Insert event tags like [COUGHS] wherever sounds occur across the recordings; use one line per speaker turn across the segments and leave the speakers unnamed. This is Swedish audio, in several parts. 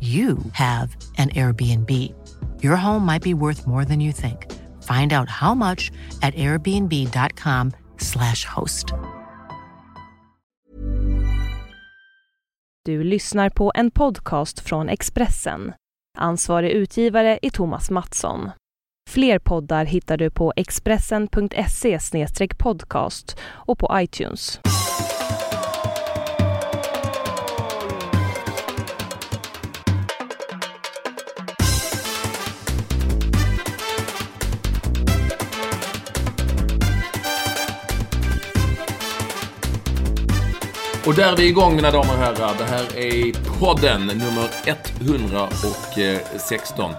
you have an Airbnb. Your home might be worth more than you think. Find out how much at airbnb.com/slash host.
Du lyssnar på en podcast från Expressen. Ansvarig utgivare är Thomas Mattsson. Fler poddar hittar du på expressen.se podcast och på iTunes.
Och där är vi igång mina damer och herrar. Det här är podden nummer 116. Eh,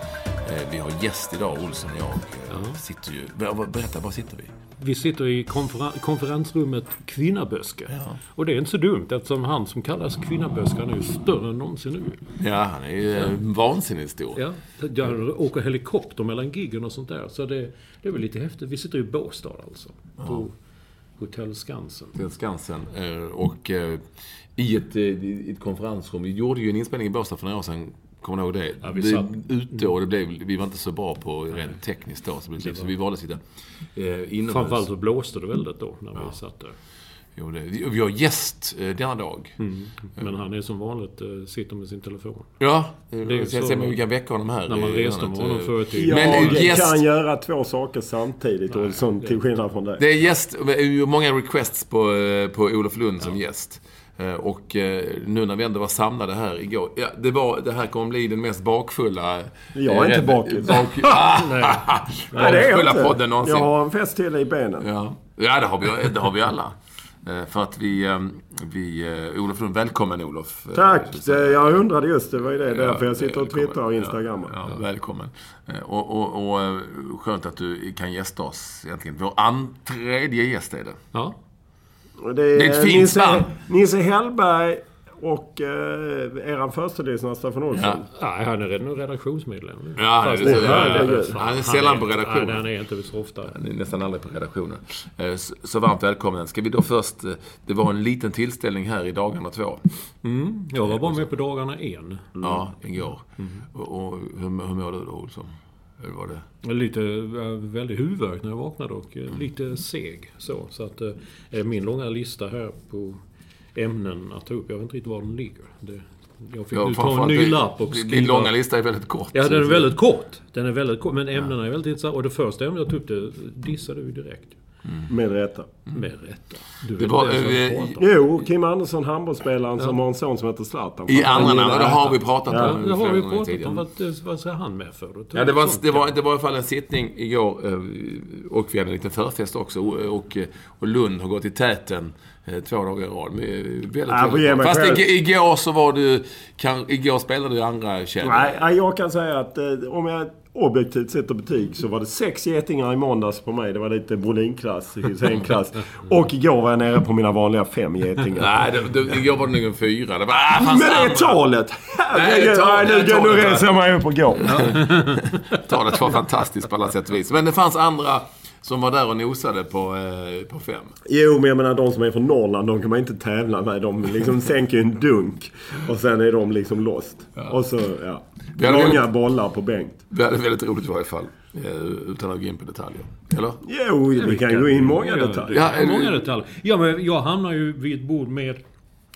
Vi har gäst idag, Olsson och jag. eh, Sitter ju... Ber- Berätta, var sitter vi?
Vi sitter i konferen- konferensrummet Kvinnaböske. Och det är inte så dumt eftersom han som kallas Kvinnaböske, han är ju större än någonsin nu.
Ja, han är ju eh, vansinnigt stor.
Ja, jag åker helikopter mellan giggen och sånt där. Så det, det är väl lite häftigt. Vi sitter i Båstad alltså. På Hotell Skansen.
Till Skansen. eh, Och eh, i ett, eh, i ett konferensrum. Vi gjorde ju en inspelning i Båstad för några år sedan. Kommer du ihåg det?
Ja, vi
det
satt-
ute och det blev, vi var inte så bra på rent tekniskt då. Så, det blev, så vi valde att sitta eh, inomhus.
Framförallt så blåste det väldigt då när vi satt där.
Jo, det, vi har gäst eh, denna dag.
Men han är som vanligt, eh, sitter med sin telefon.
Ja, det är så...
så-
se om vi kan väcka honom här.
När man reste med honom
eh,
förr i tiden.
Men
Jag
gäst-
kan göra två saker samtidigt, Olsson, till skillnad från dig.
Det är gäst, många requests på, eh, på Olof Lund som gäst. Eh, Och eh, nu när vi ändå var samlade här igår. Ja, det, var, det här kommer bli den mest bakfulla...
Jag är inte
eh,
bakis.
Bak, [LAUGHS] ah, [LAUGHS] [LAUGHS]
Nej, det är jag
bakfulla
inte.
podden någonsin.
Jag har en fest till i benen.
Ja, ja det, har vi, det har vi alla. Eh, För att vi... eh, vi eh, Olof Lund, välkommen Olof. Eh,
Tack! Det- Jag undrade just det. var ju det.
Ja,
Därför jag sitter och twittrar och instagrammar.
Ja, ja, välkommen. Och, och, och skönt att du kan gästa oss egentligen. Vår an, tredje gäst är det.
Ja.
Och
Det är ett fint
Nisse,
band.
Nisse Hellberg och eh, eran förstelyssnare Staffan Olsson.
Ja.
Nej, han är redan redaktionsmedlem.
Ja, det är så-
herregud.
han är sällan på
Nej,
redaktionen.
han är inte så ofta.
Han är nästan aldrig på redaktionen. Eh, Så, så varmt välkommen. Ska vi då först... eh, Det var en liten tillställning här i dagarna två.
Jag var bara med på dagarna en.
Ja, igår. Och, och hur, hur mår du då, Olsson? Hur var det?
Lite väldigt huvudvärk när jag vaknade och eh, lite seg. Så, så att min långa lista här på ämnen att ta upp, jag vet inte riktigt var den ligger. Det, jag fick nu ta en ny
din-
lapp och
Din
skriva.
långa lista är väldigt kort.
Ja, den är väldigt kort. Den är väldigt kort, men ämnena är väldigt intressanta. Och det första ämnet jag tog upp, det dissade vi direkt.
Med rätta.
Med rätta. Du
Det var,
pratar om.
Jo, Kim Andersson, handbollsspelaren som har en son som heter Zlatan.
I andra namn, det har vi pratat
Ja.
om
Det har vi pratat om. Vad, vad ska han med för? Då?
Ja, det var,
Sånt,
det, var, det var i alla fall en sittning igår eh, och vi hade en liten förfest också. Och, och, Lund har gått i täten två dagar i rad. Eh, Väldigt,
Ja,
Fast
själv.
ig- igår så var du... Kan, igår spelade du andra kedjan.
Nej, jag kan säga att eh, om jag objektivt sätter betyg så var det sex getingar i måndags på mig. Det var lite Brolin-klass, [LAUGHS] Hysén-klass. Och igår var jag nere på mina vanliga fem getingar.
Nej, det, det, igår var det nog en fyra. Det var, ah,
Men det är
andra.
talet!
Nej, talet,
nej, nu, nu
ja.
reser jag mig upp och går. [LAUGHS]
Talet var fantastiskt på alla sätt och vis. Men det fanns andra som var där och nosade på, eh, på fem.
Jo, men jag menar de som är från Norrland, de kan man inte tävla med. De liksom [LAUGHS] sänker en dunk. Och sen är de liksom lost. Och så, ja. Många
väldigt-
bollar på Bengt.
Vi hade väldigt roligt i varje fall. eh, Utan att gå in på detaljer. Eller?
Jo, vi kan gå in många detaljer.
Ja,
Ja, många detaljer. Ja, men jag hamnar ju vid ett bord med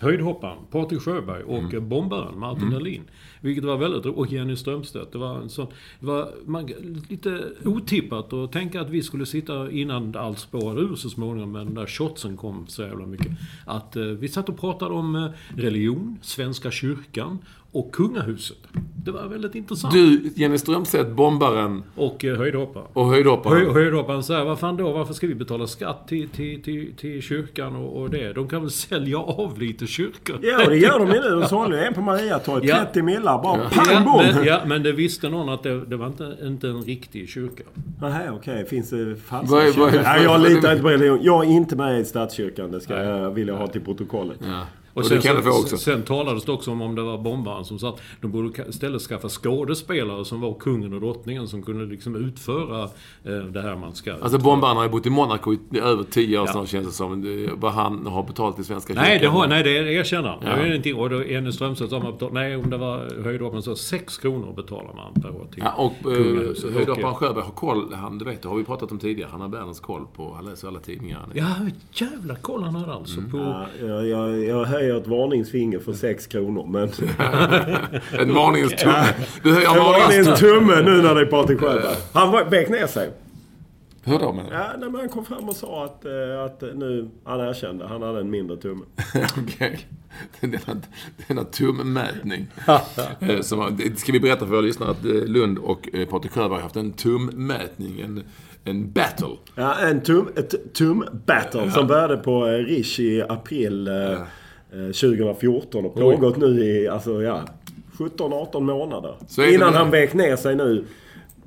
höjdhopparen Patrik Sjöberg och mm. bombaren Martin Dahlin. Vilket var väldigt Och Jenny Strömstedt. Det var en sån... Det var man, lite otippat att tänka att vi skulle sitta innan allt spårade ur så småningom, men den där shotsen kom så jävla mycket. Att eh, vi satt och pratade om eh, religion, Svenska kyrkan och kungahuset. Det var väldigt intressant.
Du, Jenny Strömstedt, bombaren.
Och eh, höjdhopparen.
Och höjdhopparen.
Höj, höjdhopparen säger, vad fan då? Varför ska vi betala skatt till, till, till, till kyrkan och, och, det? De kan väl sälja av lite kyrkor?
Ja, det gör de ju nu. De sålde en på Mariatorget. Ja. 30 millar bara. Ja.
Pang bom! Men, ja, men det visste någon att det, det var inte, inte en riktig kyrka.
Nej, okej. Okay. Finns det falska kyrkor? Nej, jag litar inte på religion. Jag är inte med i statskyrkan. Det ska jag vilja ha till protokollet.
Ja.
Och, och sen, det kan få också. Sen talades det också om, om det var bombaren som sa att de borde istället skaffa skådespelare som var kungen och drottningen som kunde liksom utföra eh, det här man ska.
Alltså bombaren har ju bott i Monaco i över tio år ja. snart känns det som. Vad han har betalt i Svenska
kyrkan. Nej, det, har, nej, det erkänner han. Ja. Det är och då Jenny Strömstedt sa man nej om det var höjdhopparen så 6 kronor betalar man per år till
ja, och eh, höjdhopparen Sjöberg har koll. Han, du vet, det har vi pratat om tidigare. Han har världens koll på, han läser alla tidningar.
Ja, jävla koll han har alltså. Mm. På,
ja, jag, jag, jag höjer ett varningsfinger för 6 kronor. Men... [LAUGHS]
en varningstumme. Du höjer
en varningstumme nu när det är Patrik Sjöberg. Han vek ner sig.
Hur då menar
du? Ja, nej, men han kom fram och sa att, eh, att nu, han erkände, han hade en mindre tumme. [LAUGHS]
Okej. Okay. Denna tummätning. [LAUGHS] Eh, som, ska vi berätta för våra lyssnare att eh, Lund och Patrik Sjöberg har haft en tummätning. En, en battle.
Ja, en tum, ett tum-battle ja. som började på Rish i april. Ja 2014 och pågått nu i alltså, ja, 17-18 månader. Innan han vek ner sig nu.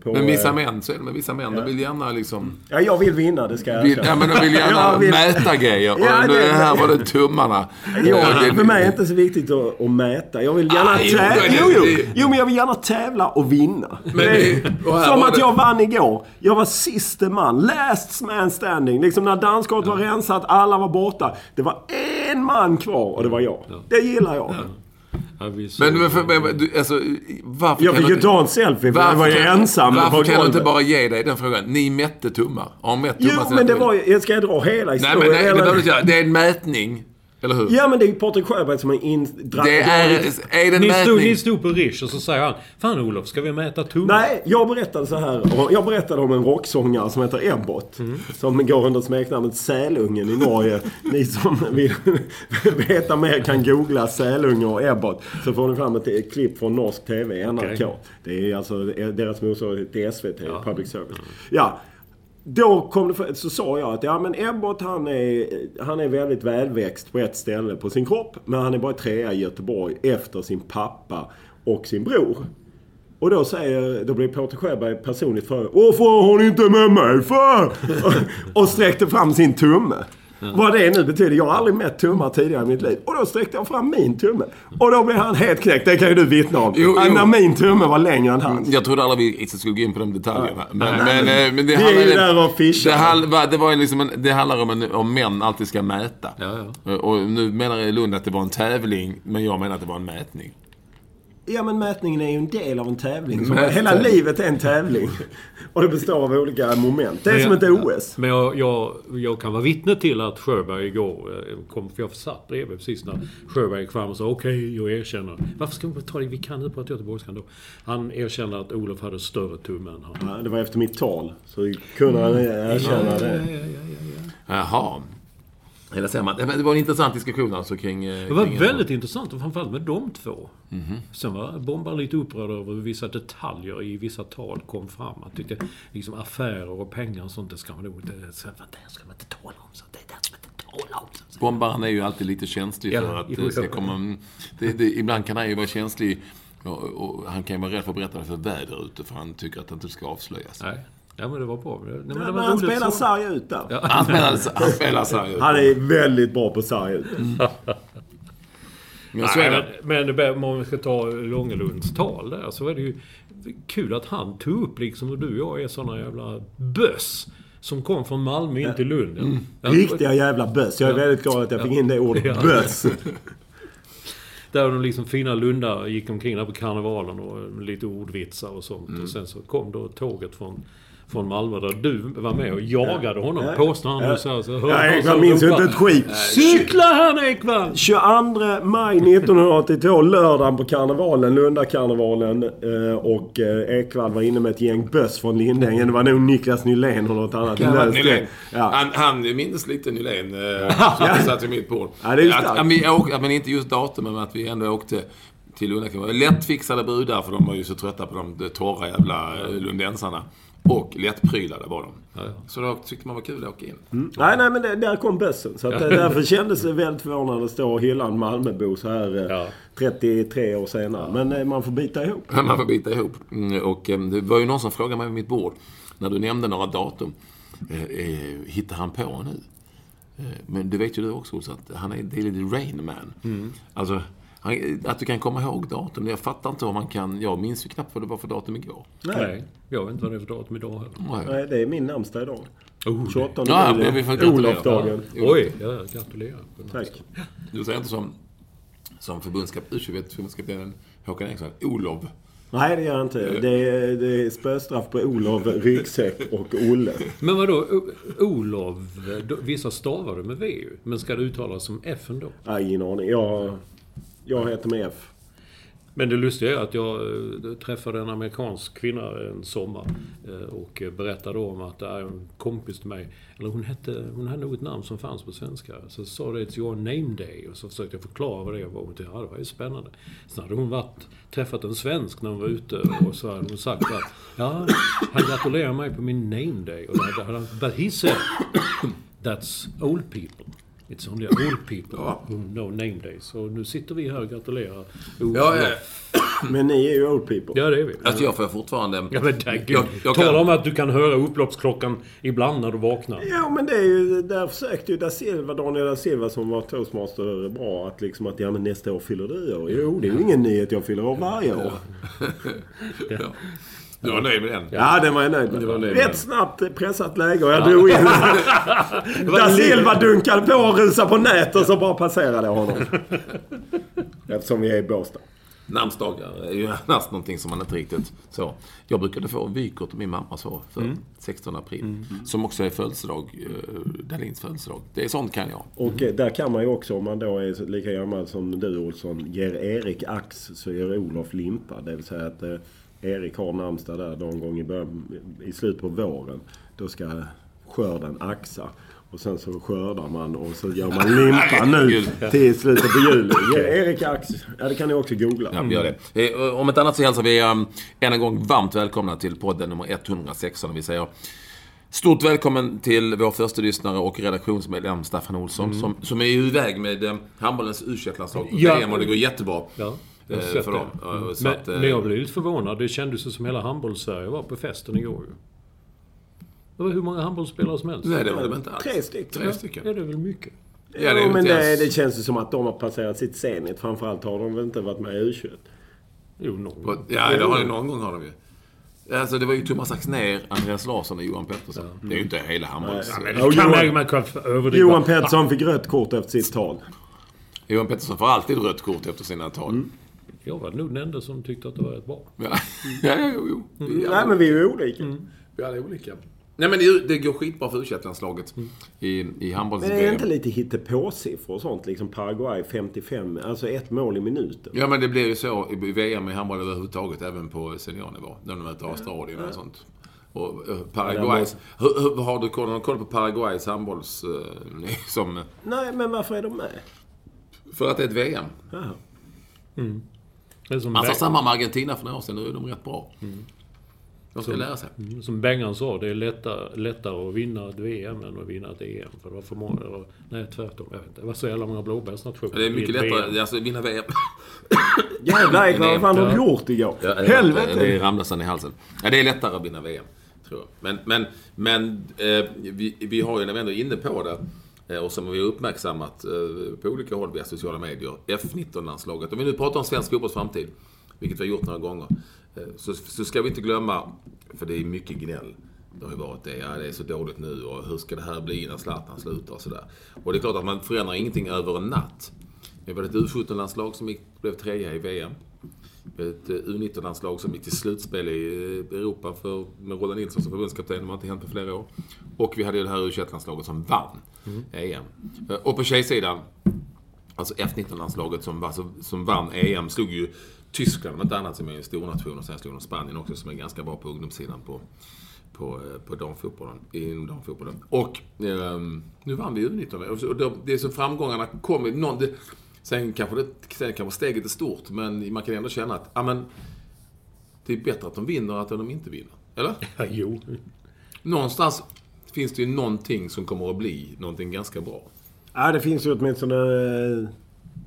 På, men vissa män, så är det med vissa män. Ja. De vill gärna liksom...
Ja, jag vill vinna, det ska jag
vill, Ja, men de vill gärna [LAUGHS] vill... mäta grejer. Och ja, det, här var det tummarna.
Ja, det, för mig är det inte så viktigt att, att mäta. Jag vill gärna ah, tävla. Jo, jo, jo, jo, men jag vill gärna tävla och vinna. Men det, och som att jag vann igår. Jag var siste man. Last man standing. Liksom när dansgolvet var rensat, alla var borta. Det var en man kvar och det var jag. Det gillar jag.
Men, men, för, men du, alltså, varför
Jag fick ju ta en selfie för jag var ju ensam
Varför kan du inte bara ge dig den frågan? Ni mätte tummar. Har mätt tummar
Jo, men det var ju... Ska jag dra hela historien?
Nej, men nej, det behöver du inte göra. Det är en mätning. Eller hur?
Ja men det är ju Patrik Sjöberg som har indragit...
Det är, är det
ni, stod, ni stod på Rish och så säger han Fan Olof, ska vi mäta tummar?
Nej, jag berättade så här. Jag berättade om en rocksångare som heter Ebbot. Mm. Som går under smeknamnet Sälungen i Norge. [LAUGHS] ni som vill veta mer kan googla Sälunge och Ebbot. Så får ni fram ett klipp från norsk TV, NRK. Okay. Det är alltså deras motsvarighet till SVT, ja. Public Service. Ja, då kom det, så sa jag att ja men Ebbot han är, han är väldigt välväxt på ett ställe på sin kropp. Men han är bara trea i Göteborg efter sin pappa och sin bror. Och då säger, då blir Peter Sjöberg personligt för Varför har ni inte med mig för? och, [LAUGHS] och sträckte fram sin tumme. Vad det nu betyder. Jag har aldrig mätt tummar tidigare i mitt liv. Och då sträckte jag fram min tumme. Och då blev han helt knäckt. Det kan ju du vittna om. Jo, jo. När min tumme var längre än hans.
Jag trodde aldrig vi skulle gå in på de detaljerna.
Ja. Men, men, men, men, det, det är ju där och
fischar. Det, det, var liksom en, det handlar om en, om män alltid ska mäta. Ja, ja. Och nu menar Lund att det var en tävling. Men jag menar att det var en mätning.
Ja men mätningen är ju en del av en tävling. Så hela livet är en tävling. [LAUGHS] Och det består av olika moment. Det är men som ett OS.
Men jag, jag, jag, kan vara vittne till att Sjöberg igår eh, kom, för jag satt bredvid precis när Sjöberg gick fram och sa okej, okay, jag erkänner. Varför ska vi ta det? Vi kan inte prata göteborgska då. Han erkände att Olof hade större tumme än han.
Ja, det var efter mitt tal. Så kunde han erkänna ja, det. Ja, ja, ja,
ja, ja. Jaha. Eller säger man, det var en intressant diskussion alltså kring...
Eh, det var kring väldigt en... intressant, och framförallt med de två. Mm -hmm. Sen var Bombar lite upprörd över hur vissa detaljer i vissa tal kom fram. Han tyckte liksom affärer och pengar och sånt, det ska man nog inte... Det ska man inte tala om. Så det där ska man inte tala om. Så.
Bombaren är ju alltid lite känslig för ja, att det ska komma... Det, det, ibland kan han ju vara känslig och, och, han kan ju vara rädd för att berätta för väder ute för han tycker att det inte ska avslöjas.
Nej. Ja, men det var bra. Nej,
men, ja, men han spelar sarg ut där.
Ja. Han spelar, han spelar sarg ut.
Han är väldigt bra på sarg ut. Mm. [LAUGHS]
Men, Nej, men, men om vi ska ta Långelunds tal där så är det ju kul att han tog upp liksom, och du och jag är såna jävla böss. Som kom från Malmö in till Lund. Mm.
Riktiga jävla böss. Jag är väldigt glad att jag fick in det ordet. Ja. Böss. [LAUGHS]
Där de liksom fina lundar gick omkring där på karnevalen och lite ordvitsar och sånt. Mm. Och sen så kom då tåget från från Malmö där du var med och jagade honom. Påstår han.
Ja.
Så, så,
Ja, Ekvall minns ju inte ett skit.
Cykla här Ekvall!
22 maj 1982, lördagen på karnevalen, Lundakarnevalen. eh, Och eh, Ekvall var inne med ett gäng böss från Lindängen. Det var nog Niklas Nylén och något annat.
Ja,
det.
Nylén.
Ja.
Han, han minns lite Nylén. eh, Som satt vid mitt bord.
Ja, det är ju
att, att vi åkte, ja, men inte just datumen, men att vi ändå åkte till Lundakvarn. Lättfixade brudar, för de var ju så trötta på de, de torra jävla lundensarna. Och lättprylade var de. Så då tyckte man var kul att åka in.
Nej, nej, men det, där kom bössen. Så att, därför kändes det väldigt förvånande att stå och hylla en Malmöbo så här eh,
Ja.
33 år senare. Men eh, man får bita ihop. [LAUGHS]
Man får bita ihop. Mm, Och eh, det var ju någon som frågade mig vid mitt bord, när du nämnde några datum. Hittar han på nu? Men det vet ju du också, Ols, att han är det är lite Rain Man. Alltså, han, att du kan komma ihåg datum. Jag fattar inte om man kan... Jag minns ju knappt vad det var för datum igår.
Nej, jag vet inte vad det är för datum idag heller.
Nej.
Nej, det är min namnsdag idag.
Oh,
28
Ja,
juli.
men vi får gratulera.
Olofdagen.
Oj, ja, gratulerar.
Tack.
Du säger inte som, som förbundskap, U21 förbundskaptenen Håkan Eriksson, Olof.
Nej, det gör jag inte. Det är, det är spöstraff på Olof, ryggsäck och Olle.
Men vadå, Olof, vissa stavar det med V ju. Men ska det uttalas som F ändå?
Nej, ingen aning. Jag, jag heter med F.
Men det lustiga är att jag eh, träffade en amerikansk kvinna en sommar eh, och berättade om att det är en kompis till mig, eller hon hette, hon hade nog ett namn som fanns på svenska. Så sa det It's your name day och så försökte jag förklara vad det var. Och hon tyckte, ja, det var ju spännande. Sen hade hon varit, träffat en svensk när hon var ute och så hade hon sagt att ja, han gratulerar mig på min name day. Och då hade han, but he said that's old people. It's only old people who know name days. Så nu sitter vi här och gratulerar Olof.
Ja, ja. [COUGHS]
Men ni är ju old people.
Ja, det är vi.
Alltså jag får fortfarande...
Ja men tack
jag, jag
Tala
kan,
om att du kan höra upploppsklockan ibland när du vaknar.
Jo, men det är ju... Där försökte ju da Silva, Daniel da Silva som var toastmaster bra att liksom att ja men nästa år fyller du år. Jo, det är ju ingen nyhet. Jag fyller år varje år. [LAUGHS] [LAUGHS]
du var nöjd med den?
Ja, det var jag nöjd
Det var
med.
nöjd med.
Rätt snabbt pressat läge och jag drog in. [LAUGHS] [LAUGHS] da Silva dunkade på och rusade på nät och så bara passerade jag honom. [LAUGHS] Eftersom vi är i Båstad.
Namnsdagar är ju annars någonting som man inte riktigt så. Jag brukade få vykort av min mamma så för 16 april. Som också är födelsedag, eh, Dahlins födelsedag. Det är sånt kan jag.
Och eh, där kan man ju också, om man då är lika gammal som du Olsson, ger Erik ax så ger Olof limpa. Det vill säga att eh, Erik har namnsdag där någon gång i, början, i slutet på våren. Då ska skörden axa. Och sen så skördar man och så gör man limpa nu till slutet på juli. Erik ax. Ja, det kan ni också googla.
Ja, vi gör det. Eh, Om ett annat så hälsar vi um, än en gång varmt välkomna till podden nummer 116. Vi säger stort välkommen till vår första lyssnare och redaktionsmedlem Staffan Olsson. Som, som är iväg med um, handbollens u landslag
Ja.
VM och det går jättebra.
Ja, jag har
Eh,
sett
för dem. Ja, så
Men,
att, eh,
men jag blev lite förvånad. Det kändes som hela handbolls-Sverige var på festen igår ju. Det var hur många handbollsspelare som helst.
Nej, det var det inte alls.
Tre stycken.
Tre stycken.
Ja, det är väl mycket.
Ja, det ju
men det, det känns ju som att de har passerat sitt zenit. Framförallt har de väl inte varit med i U21.
Jo, någon.
På- Ja, det har ju någon gång har de ju. Alltså det var ju Thomas Axnér, Andreas Larsson och Johan Pettersson. Det är ju inte hela handbolls...
Ja, men
Ja, Johan-
man, kan.
Johan Pettersson fick rött kort efter sitt tal.
Johan Pettersson får alltid rött kort efter sina tal.
Jag var nog den enda som tyckte att det var rätt bra.
Ja, [LAUGHS] ja, ja, jo, jo. Är
Nej, men vi är ju olika.
Vi är alla olika. Nej men det, det går skitbra för u landslaget i, i handbolls
Men är det inte lite hittepåsiffror och sånt? Liksom Paraguay 55, alltså ett mål i minuten.
Ja men det blir ju så i VM i handboll överhuvudtaget, även på seniornivå. När de möter Australien och sånt. Och uh, Paraguays... Hur, hur, har du koll, har du koll på Paraguays handbolls... Uh, som,
Nej, men varför är de med?
för att det är ett VM.
Jaha.
Det som,
Man sa
Beng-
samma med Argentina för några år sedan, nu är de rätt bra. De ska lära sig.
som Bengan sa, det är lättare, lättare att vinna ett VM än att vinna ett EM. För det var för många... Eller, nej, tvärtom. Jag vet inte. Det var så jävla många blåbärsnationer
Det är mycket
ett VM.
lättare, alltså vinna VM. [COUGHS]
Jävlar Ekman, vad fan har du gjort igår?
Ja, det-
Helvete!
Det är ramlasen i halsen. Ja, det är lättare att vinna VM, tror jag. Men, men, men eh, vi, vi har ju, när vi ändå är inne på det, Eh, och som vi har uppmärksammat eh, på olika håll via sociala medier, F19-landslaget. Om vi nu pratar om svensk fotbolls framtid, vilket vi har gjort några gånger, eh, så, så ska vi inte glömma, för det är mycket gnäll. Det har ju varit det, ja det är så dåligt nu och hur ska det här bli när Zlatan slutar och sådär. Och det är klart att man förändrar ingenting över en natt. Vi var ett U17-landslag som blev trea i VM ett eh, U19-landslag som gick till slutspel i eh, Europa för, med Roland Nilsson som förbundskapten. Det har inte hänt på flera år. Och vi hade det här U21-landslaget som vann EM. Eh, Och på tjejsidan, alltså F19-landslaget som, som, vann EM, slog ju Tyskland om inte annat som är en stor nation. Och sen slog de Spanien också som är ganska bra på ungdomssidan på, på, eh, på damfotbollen. Inom damfotbollen. Och ehm, nu vann vi U19. Och då- Det är så framgångarna kommer. Någon, det, sen, kanske det, sen kanske steget är stort, men man kan ändå känna att ja, men, det är bättre att de vinner än att de inte vinner. Eller? [LAUGHS]
Ja, jo.
Någonstans finns det ju någonting som kommer att bli någonting ganska bra.
Ja, det finns ju åtminstone eh,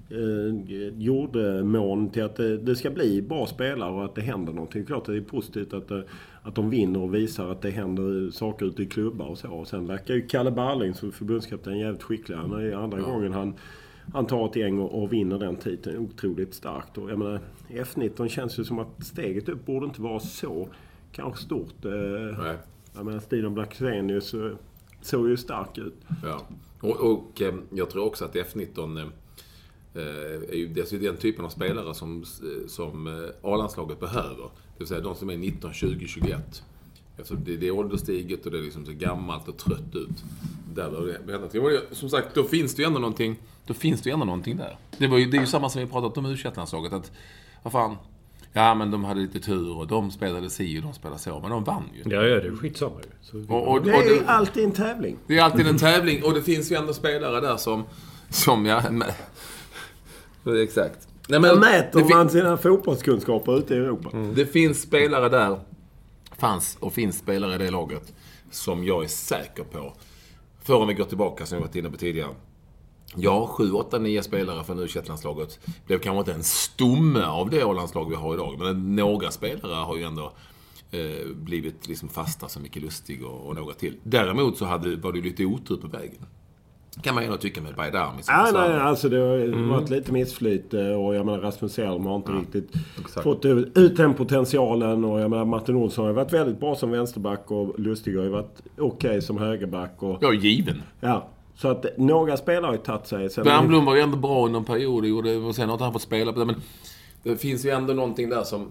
eh, jordmån till att det, det ska bli bra spelare och att det händer någonting. Klart det är positivt att, det, att de vinner och visar att det händer saker ute i klubbar och så. Och sen verkar ju Kalle Barling som förbundskapten jävligt skicklig. Han är andra gången han, han tar ett gäng och, och vinner den titeln. Otroligt starkt. Och jag menar, F19 känns ju som att steget upp borde inte vara så kanske stort. Eh,
Nej.
jag menar, Stian Blackstenius eh, såg ju stark ut.
Ja. Och, och eh, jag tror också att F19 eh, är ju den typen av spelare som, som A-landslaget behöver. Det vill säga de som är 19, 20, 21. Alltså det, det är ålderstiget och det är liksom så gammalt och trött ut. Där behöver det hända någonting. Och det- Som sagt, då finns det ju ändå någonting, då finns det ju ändå någonting där. Det, var ju, det är ju samma som vi pratat om u att vad fan, ja men de hade lite tur och de spelade si och de spelade så, men de vann ju.
Ja, ja, det är skitsamma ju. Så,
Och, och,
Det
och
är
det-
alltid en tävling.
det är alltid en tävling och det finns ju ändå spelare där som... Som ja... [LAUGHS] Exakt. Nej, men
Där mäter
det, fin-
man sina fotbollskunskaper ute i Europa.
det finns spelare där, fanns och finns spelare i det laget, som jag är säker på. För om vi går tillbaka, som jag varit inne på tidigare. Ja, 7, 8, 9 spelare från u landslaget blev kanske inte en stomme av det A-landslag vi har idag. Men några spelare har ju ändå eh, blivit liksom fasta, som Micke Lustig och, och några till. Däremot så hade, var det ju lite otur på vägen. Kan man ju ändå tycka med Bajdami som
Ja, nej, alltså det har varit lite missflyt eh, och jag menar Rasmus Elm har inte riktigt
exakt.
fått ut ut den potentialen och jag menar Martin Olsson har varit väldigt bra som vänsterback och Lustig har ju varit okej som högerback och
Ja, given.
ja. Så att några spelare har ju tagit sig. Sen
Wernbloom var ju ändå bra under en period och gjorde- och sen har inte han fått spela på det. Men det finns ju ändå någonting där som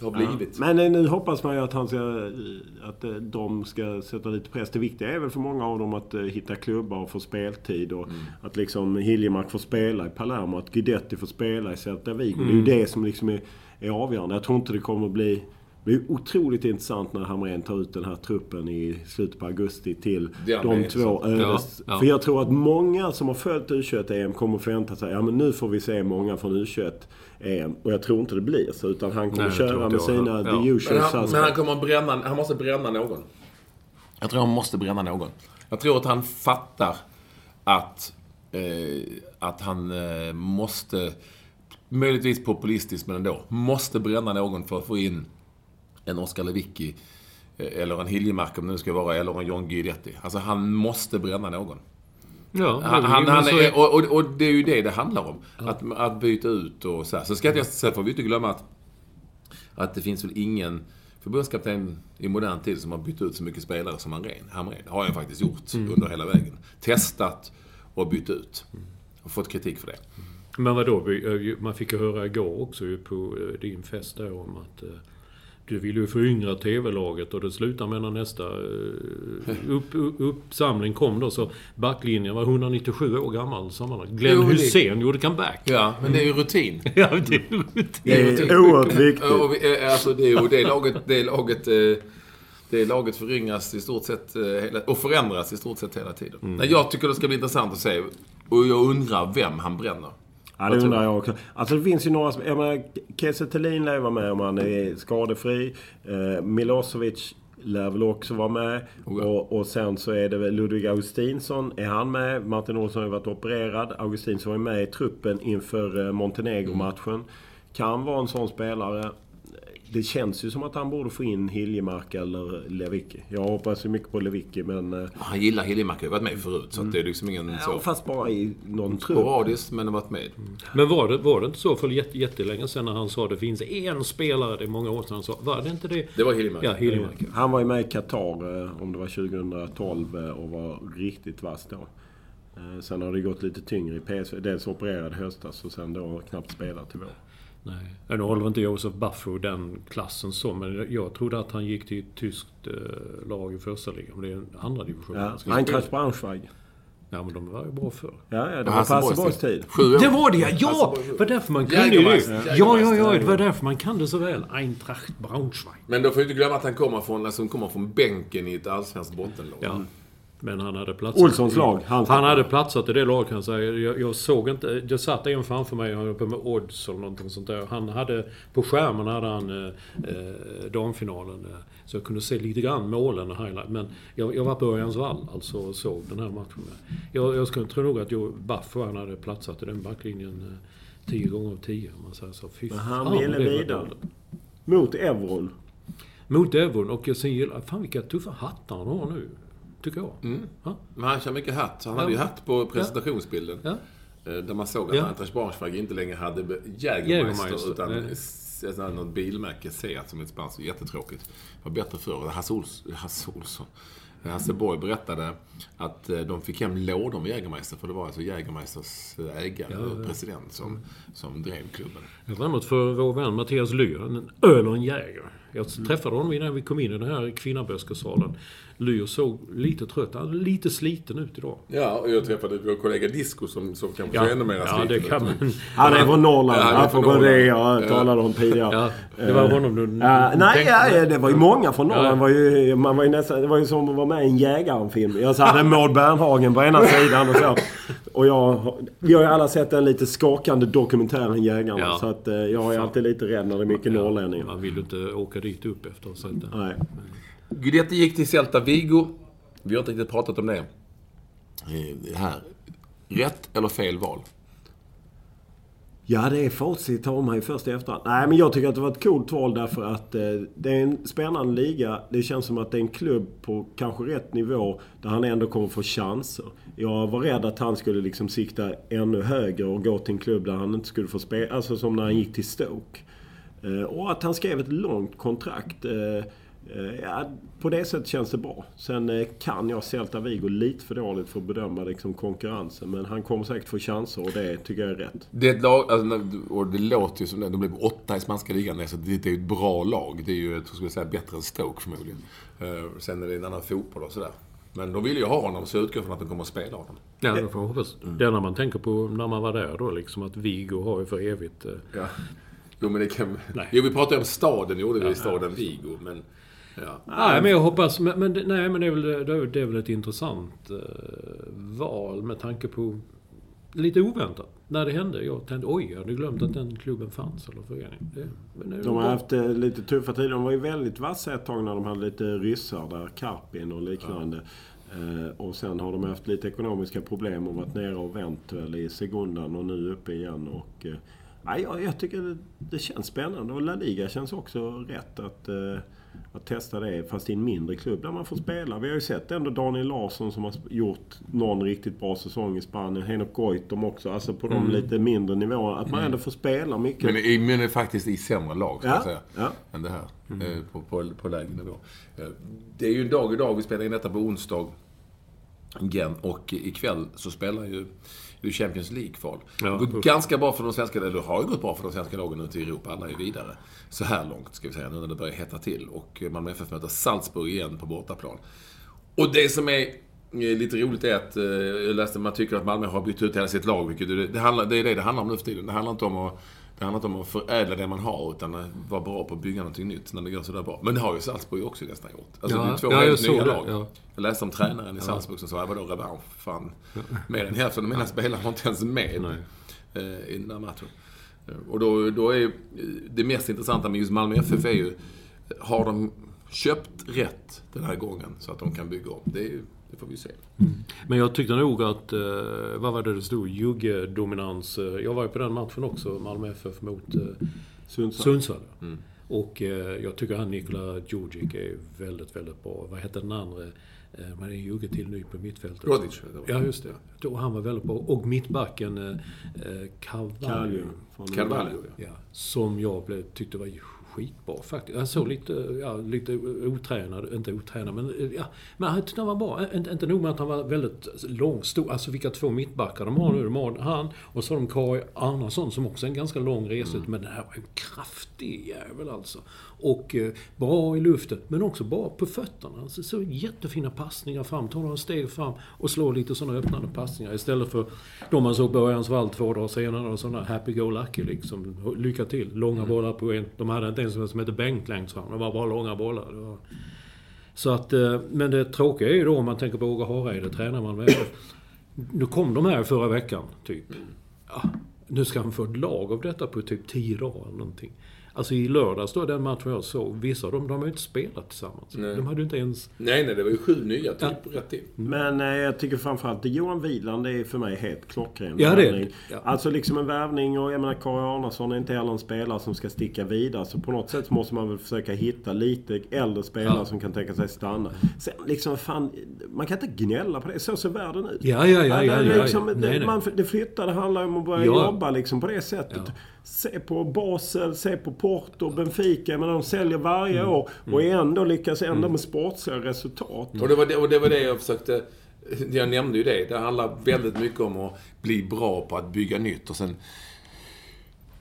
har blivit.
Men eh, nu hoppas man ju att, han ska, eh, att eh, de ska sätta lite press. Det viktiga är väl för många av dem att hitta klubbar och få speltid. Och Att liksom Hiljemark får spela i Palermo, att Guidetti får spela i Celta Vigo. Det är ju det som liksom är, är avgörande. Jag tror inte det kommer att bli... Det blir otroligt intressant när Hamrén tar ut den här truppen i slutet på augusti till
är
de två ödes.
ja, ja.
För jag tror att många som har följt U21-EM kommer att förvänta sig ja men nu får vi se många från U21-EM. Och jag tror inte det blir så. Utan han kommer
Nej,
köra med sina
heller.
the
Ja.
usual
Men han, men han kommer bränna, han måste bränna någon. Jag tror han måste bränna någon. Jag tror att han fattar att, eh, att han eh, måste, möjligtvis populistiskt men ändå, måste bränna någon för att få in en Oskar Lewicki eh, eller en Hiljemark om det nu ska vara, eller en John Guidetti. Alltså han måste bränna någon.
ja,
Han, han, han är, och, och, och det är ju det det handlar om. Att, att byta ut och så här. Så ska jag, sen får vi inte glömma att, att det finns väl ingen förbundskapten i modern tid som har bytt ut så mycket spelare som Hamrén. Hamrén har jag faktiskt gjort under hela vägen. Testat och bytt ut. Och fått kritik för det.
Men vadå, eh, man fick ju höra igår också på eh, din fest där om att du vill ju föryngra TV-laget och det slutar med när nästa eh, upp, upp, uppsamling kom då så backlinjen var 197 år gammal sammanlagt. Glenn
Jo, det-
Hussein gjorde comeback.
Ja, men det är ju rutin. [LAUGHS]
Ja, det är
Det är oerhört viktigt.
Och vi, eh, alltså det är ju det laget, det laget, eh, det laget föryngas i stort sett hela, och förändras i stort sett hela tiden. Nej, Jag tycker det ska bli intressant att se. Och jag undrar vem han bränner.
Ja, det undrar jag också. Alltså det finns ju några... som- Jag menar, Kiese Thelin lär ju vara med om han är skadefri. Eh, Milosevic lär väl också vara med.
Oh ja.
Och, och sen så är det väl Ludvig Augustinsson. Är han med? Martin Olsson har ju varit opererad. Augustinsson var ju med i truppen inför eh, Montenegro-matchen. Kan vara en sån spelare. Det känns ju som att han borde få in Hiljemark eller Lewicki. Jag hoppas ju mycket på Lewicki men... eh,
Han gillar Hiljemark, har ju varit med förut. Så att det är liksom ingen
Ja,
så...
fast bara i någon trupp.
Sporadiskt, men har varit med.
Men var det, var det inte så för jätte, jättelänge sedan när han sa det finns en spelare, det är många år sedan han sa. Var det inte det?
Det var Hiljemark.
Ja, Hiljemark. ja.
Han var ju med i Qatar, eh, om det var 2012, eh, och var riktigt vass då. Sen har det gått lite tyngre i PSV. Dels opererad höstas och sen då knappt spelat i vår.
Nej. Nu håller inte Josef Baffo den klassen så, men jag trodde att han gick till ett tyskt eh, lag i första ligan. Men det är en andra division.
Ja. Eintracht. Braunschweig.
Ja, men de var ju bra förr.
Ja, ja, det var
Hasselborgs
tid.
Sju år.
Det var det ja! Ja! Det var därför man kunde ju det. Ja, ja, ja. Det var därför man kan det så väl. Eintracht Braunschweig.
Men då får vi inte glömma att han kommer från, alltså, kommer från bänken i ett allsvenskt bottenlag.
Ja. Men han hade platsat...
Olssons lag.
Han,
Han-
hade platsat i det laget kan jag säga. Jag, jag såg inte... Det satt en framför mig, han uppe med odds eller någonting sånt där. Han hade... På skärmen hade han eh, eh, damfinalen. Eh, så jag kunde se lite grann målen och highlight. Men jag, jag var på Örjansvall alltså och såg den här matchen. Jag, jag skulle tro nog att Joe Baffo han hade platsat i den backlinjen eh, 10 gånger av 10 om man säger så. Fy
Men han
fan,
ville vidare. Mot euron.
Mot Devon och jag sen gillar... Fan vilka tuffa hattar han har nu. Tycker jag.
Mm.
Ja.
Men han kör mycket hatt. Han
Ja.
hade ju hatt på presentationsbilden.
Ja.
Eh, Där man såg att
Ja.
Braunschweig inte längre hade Jägermeister utan
nej.
sånt här något bilmärke Seat som är ett spanskt. Jättetråkigt. Det var bättre förr. Hasse, Ols, Hasse Olsson. Hasse Borg berättade att eh, de fick hem lådor med Jägermeister för det var alltså Jägermeisters eh, ägare och president som, som drev klubben.
Jag något för vår vän Mattias Lyr, en öl och en jäger. Jag träffade honom innan vi kom in i den här kvinnaböskesalen. Lyr såg lite trött, lite sliten ut idag.
Ja, och jag träffade vår kollega Disco som, som kanske
Ja,
ser ännu mer
ja
sliten
det
ut.
kan man.
Han är från Norrland.
Ja, han är från
det
Norrland.
jag talade om tidigare.
Ja, det var honom du
Ja, nej, ja, ja, det var ju många från Norrland.
Ja.
Var ju, man var ju nästan, det var ju som att vara med i en Jägaren-film. Jag hade Maud Bernhagen på ena sidan och så. Och jag, vi har ju alla sett den lite skakande dokumentären Jägarna.
Ja.
Så att eh, jag är alltid lite rädd när det är mycket norrlänningar.
Man vill ju inte åka dit upp efter att ha sett den.
Nej.
Guidetti gick till Celta Vigo. Vi har inte riktigt pratat om det. Eh, det här. Rätt eller fel val?
Ja, det är facit tar mig först i efterhand. Nej, men jag tycker att det var ett coolt val därför att eh, det är en spännande liga. Det känns som att det är en klubb på kanske rätt nivå där han ändå kommer få chanser. Jag var rädd att han skulle liksom sikta ännu högre och gå till en klubb där han inte skulle få spela. Alltså som när han gick till Stoke. Eh, och att han skrev ett långt kontrakt. Eh, eh, ja, på det sättet känns det bra. Sen eh, kan jag Celta Vigo lite för dåligt för att bedöma liksom, konkurrensen. Men han kommer säkert få chanser och det tycker jag är rätt.
Det är ett lag, alltså, när- och det låter ju som det. De blev åtta i spanska ligan. Så det är ju ett bra lag. Det är ju, jag skulle säga, bättre än Stoke förmodligen. Eh, Sen är det en annan fotboll och sådär. Men de vill ju ha honom, så jag utgår från att de kommer att spela honom.
Ja, det får man hoppas. Det enda man tänker på när man var där då, liksom att Vigo har ju för evigt... eh,
Ja. Jo, men det kan...
Nej.
Jo, vi pratade om staden, gjorde vi. Staden Vigo, men... Ja.
Nej, men jag hoppas... Men, men, nej, men det är väl, det är, väl ett intressant eh, val med tanke på... Lite oväntat. När det hände. Jag tänkte oj, jag hade glömt att den klubben fanns, eller förening. Det, det
De har
bra.
haft eh, lite tuffa tider. De var ju väldigt vassa ett tag när de hade lite ryssar där. Karpin och liknande. Eh, och sen har de haft lite ekonomiska problem och varit nere och vänt väl i sekundan och nu uppe igen. Och, eh, jag, jag tycker det, det känns spännande. Och La Liga känns också rätt att, eh, att testa det. Fast i en mindre klubb där man får spela. Vi har ju sett ändå Daniel Larsson som har gjort någon riktigt bra säsong i Spanien. Henok Goitom också. Alltså på de lite mindre nivåerna. Att man ändå får spela mycket.
Men, men är faktiskt i sämre lag, ska
Ja,
jag säga.
ja.
Än det här. eh, På, på, på lägre nivå. Eh, Det är ju en dag idag. Vi spelar in detta på onsdag. Igen. Och ikväll så spelar ju är Champions League-kval.
Ja,
det går ganska bra för de svenska, eller det har ju gått bra för de svenska lagen ute i Europa. Alla är vidare. Så här långt, ska vi säga, nu när det börjar hetta till. Och Malmö FF möter Salzburg igen på bortaplan. Och det som är eh, lite roligt är att, eh, jag läste att man tycker att Malmö har bytt ut hela sitt lag. Vilket det, det, handlar, det är det det handlar om nu för tiden. Det handlar inte om att, det handlar inte om att förädla det man har, utan att vara bra på att bygga någonting nytt när det går sådär bra. Men det har ju Salzburg också nästan gjort. Alltså
Ja,
det är två
ja,
helt nya lag.
ja.
Jag läste om tränaren i Salzburg som sa, "Ja, vadå revansch? Fan. Mer än hälften av mina spelare var inte ens med eh, i den där matchen. Och då, då är det mest intressanta med just Malmö FF är ju, har de köpt rätt den här gången så att de kan bygga om? Det, är, ju- det får vi se.
Men jag tyckte nog att, eh, vad var det det stod? Jugge-dominans. Eh, jag var ju på den matchen också, Malmö FF mot eh,
Sundsvall.
Sundsvall. Och eh, jag tycker han Nikola Djurdjic är väldigt, väldigt bra. Vad heter den andra? Eh, man är Jugge till ny på mittfältet.
Rodic.
Ja, just det. Då han var väldigt bra. Och mittbacken eh, eh, Carvalho.
Carvalho.
Carvalho. Ja,
som jag blev, tyckte var skitbra faktiskt. Han såg lite, ja, lite otränad, inte otränad, men ja. Men han tyckte han var bra. Inte, inte nog med att han var väldigt lång, stor. Alltså vilka två mittbackar de har nu. De har han och så har de Kari Arnason som också är en ganska lång resa mm. Men det här var en kraftig jävel alltså. Och eh, bra i luften, men också bra på fötterna. Alltså, så jättefina passningar fram, tar några steg fram och slår lite sådana öppnande passningar. Istället för de man såg Börjans vall två dagar senare, och sådana happy-go-lucky liksom. Lycka till! Långa mm. bollar på en. De hade inte ens som hette bänk längst fram. Det var bara långa bollar. Var... Så att, eh, men det tråkiga är ju då om man tänker på Åge Hareide, tränar man med. Nu kom de här förra veckan, typ. Ja, nu ska han få ett lag av detta på typ 10 dagar eller någonting. Alltså i lördags då, den matchen jag såg, vissa av dem, de har ju inte spelat tillsammans. Nej. De hade ju inte ens...
Nej, nej, det var ju sju nya typ, ja. rätt in.
Men eh, jag tycker framförallt att Johan Wieland är för mig helt klockren.
Ja, det är det. Ja.
Alltså liksom en värvning och jag menar Kari Arnason är inte heller en spelare som ska sticka vidare. Så på något sätt måste man väl försöka hitta lite äldre spelare ja. som kan tänka sig stanna. Sen liksom, fan, man kan inte gnälla på det. Så ser världen ut.
Ja, ja, ja. ja, ja,
liksom,
ja. Nej,
nej. Man, det flyttar, det handlar om att börja jobba liksom på det sättet. Se på Basel, se på Porto, Benfica. Men de säljer varje mm. år och mm. ändå lyckas ändå mm. med sportsliga resultat.
Och, det var det, och det var det jag försökte... Jag nämnde ju det. Det handlar väldigt mycket om att bli bra på att bygga nytt. Och sen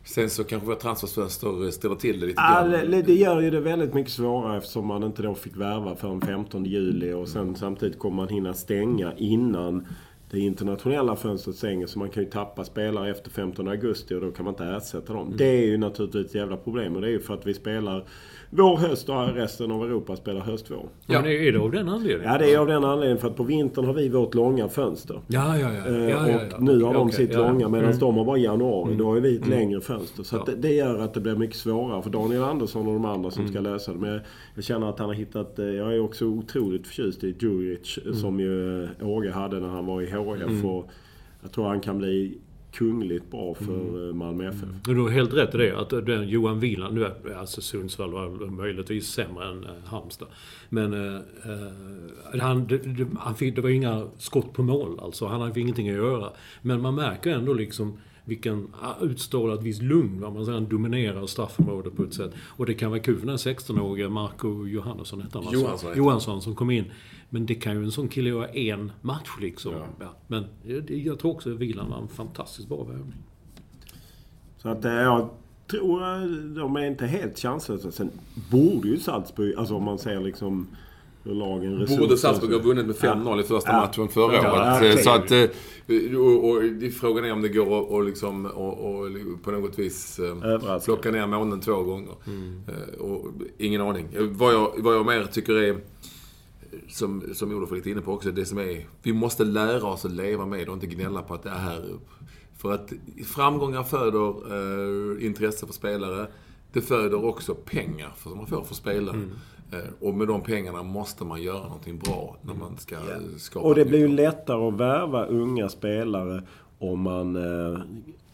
Sen så kanske våra transferfönster ställer till det lite
grann. det, det gör ju det väldigt mycket svårare eftersom man inte då fick värva förrän 15 juli och sen samtidigt kommer man hinna stänga innan det internationella fönstret stänger så man kan ju tappa spelare efter 15 augusti och då kan man inte ersätta dem. Mm. Det är ju naturligtvis ett jävla problem och det är ju för att vi spelar vår höst och resten av Europa spelar höstvår.
Ja, men är det av den anledningen?
Ja, det är av den anledningen. För att på vintern har vi vårt långa fönster.
Ja, ja, ja.
Eh,
ja,
ja, ja. Och nu har de okay, sitt långa medan mm. de har bara januari. Mm. Då har vi ett mm. längre fönster. Så det, det, gör att det blir mycket svårare för Daniel Andersson och de andra som mm. ska lösa det. Men jag, jag, känner att han har hittat... Eh, jag är också otroligt förtjust i Djuric mm. som ju eh, Åge hade när han var i HF. Mm. Och jag tror han kan bli kungligt bra för mm. Eh, Malmö FF. Mm.
Du har helt rätt i det. Att den Johan Wieland, nu är alltså Sundsvall var möjligtvis sämre än eh, Halmstad. Men eh, eh han, det, han fick, det var inga skott på mål alltså. Han hade ingenting att göra. Men man märker ändå liksom vilken utstrålat visst lugn. Man säger, han dominerar straffområdet på ett sätt. Och det kan vara kul för den 16-årige Marco Johannesson, hette han
Johansson,
Johansson som kom in. Men det kan ju en sån kille göra en match liksom. Ja. Ja. Men jag tror också att Wieland var en fantastiskt bra värvning.
Så att eh, jag tror de är inte helt chanslösa. Sen borde ju Salzburg, alltså om man ser liksom lagen
resurser... Borde Salzburg ha vunnit med 5-0 ja. i första ja. matchen förra ja, året. Okay. Så att, eh, och, och, frågan är om det går att och liksom, och, och, på något vis eh, plocka ner månen två gånger. Mm. Och, ingen aning. Vad jag, vad jag mer tycker är som, som Olof var lite inne på också, det som är... Vi måste lära oss att leva med och inte gnälla på att det är här. För att framgångar föder eh, intresse för spelare. Det föder också pengar som man får för spelare. Mm. Eh, och med de pengarna måste man göra någonting bra när man ska yeah. skapa
Och det blir ju lättare att värva unga spelare om man eh,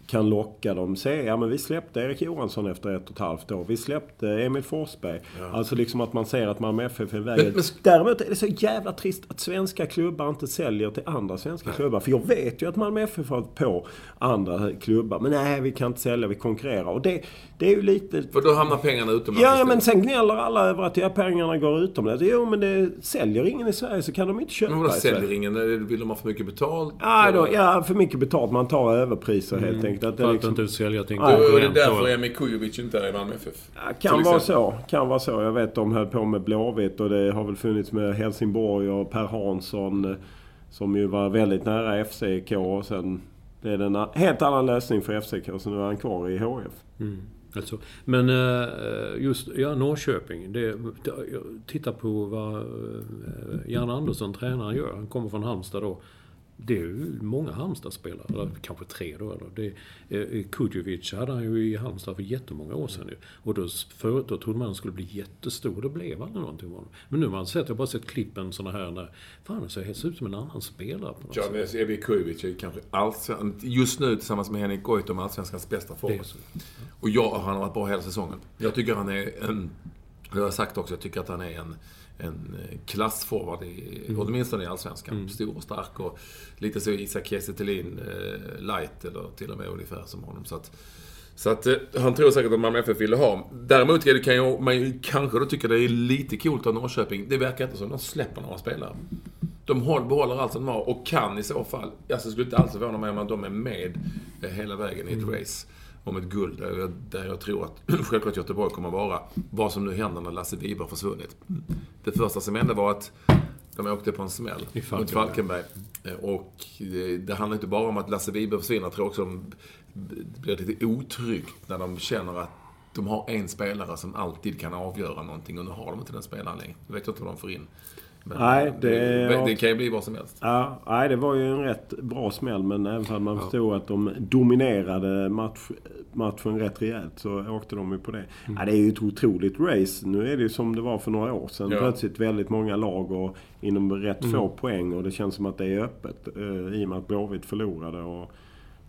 kan locka dem. Se, ja men vi släppte Erik Johansson efter ett och ett halvt år. Vi släppte Emil Forsberg. Ja. Alltså liksom att man ser att Malmö FF är vägen. Men, Däremot är det så jävla trist att svenska klubbar inte säljer till andra svenska nej. klubbar. För jag vet ju att Malmö FF har på andra klubbar. Men nej, vi kan inte sälja, vi konkurrerar. Och det, det är ju lite...
För då hamnar pengarna utomlands
Ja, men sen gnäller alla över att ja, pengarna går utomlands. Jo, men det säljer ingen i Sverige så kan de inte köpa
Men vadå säljer ingen? Vill de ha för mycket betalt?
Ja, då, ja för mycket betalt. Man tar överpriser mm. helt enkelt
enkelt. Att för att liksom... inte sälja till en
konkurrent. Är det därför Emi Kujovic inte är i Malmö FF?
Kan vara så. Kan vara så. Jag vet de höll på med Blåvitt och det har väl funnits med Helsingborg och Per Hansson. Eh, som ju var väldigt nära FCK och sen... Det är en helt annan lösning för FCK så nu är han kvar i HF.
Mm. Alltså, men eh, just ja, Norrköping. Det, titta på vad eh, Jan Andersson, tränaren, gör. Han kommer från Halmstad då det är många Halmstad-spelare, eller kanske tre då. Eller. Det, eh, Kudjovic hade han ju i Halmstad för jättemånga år sedan ju. Och då, förut då trodde man han skulle bli jättestor. Det blev aldrig någonting med honom. Men nu har man sett, jag har bara sett klippen sådana här när... Fan, det ser ut som en annan spelare på något
ja, sätt. Ja, Evi Kujovic är kanske allsven, just nu tillsammans med Henrik Goitom allsvenskans bästa forward. Och jag, han har varit bra hela säsongen. Jag tycker han är en... Jag har sagt också, jag tycker att han är en en eh, klassforward, i, mm. åtminstone i Allsvenskan. Mm. Stor och stark och lite så Isak Kiese eh, light eller till och med ungefär som honom. Så att, Så att eh, han tror säkert att Malmö FF ville ha. Däremot kan ju, man ju kanske då tycka det är lite coolt av Norrköping. Det verkar inte som att de släpper några spelare. De håller, behåller allt som de har och kan i så fall. Alltså skulle inte alls förvåna mig om att de är med eh, hela vägen i ett race om ett guld. Där jag, jag tror att [CLEARS THROAT] självklart Göteborg kommer att vara. Vad som nu händer när Lasse Wiberg har försvunnit. Det första som hände var att de åkte på en smäll
Falkenberg.
mot Falkenberg. Eh, Och det, det handlar inte bara om att Lasse Wiberg försvinner. Jag tror också de det blir lite otryggt när de känner att de har en spelare som alltid kan avgöra någonting och nu har de inte den spelaren längre. Jag vet inte vad de får in. Men
Nej, det-
det, det kan ju bli vad som helst.
Ja, nej, det var ju en rätt bra smäll men även om man förstod att de dominerade match, matchen rätt rejält så åkte de ju på det. Ja, det är ju ett otroligt race. Nu är det ju som det var för några år sedan.
Ja.
Plötsligt väldigt många lag och inom rätt få poäng och det känns som att det är öppet eh, i och med att Blåvitt förlorade och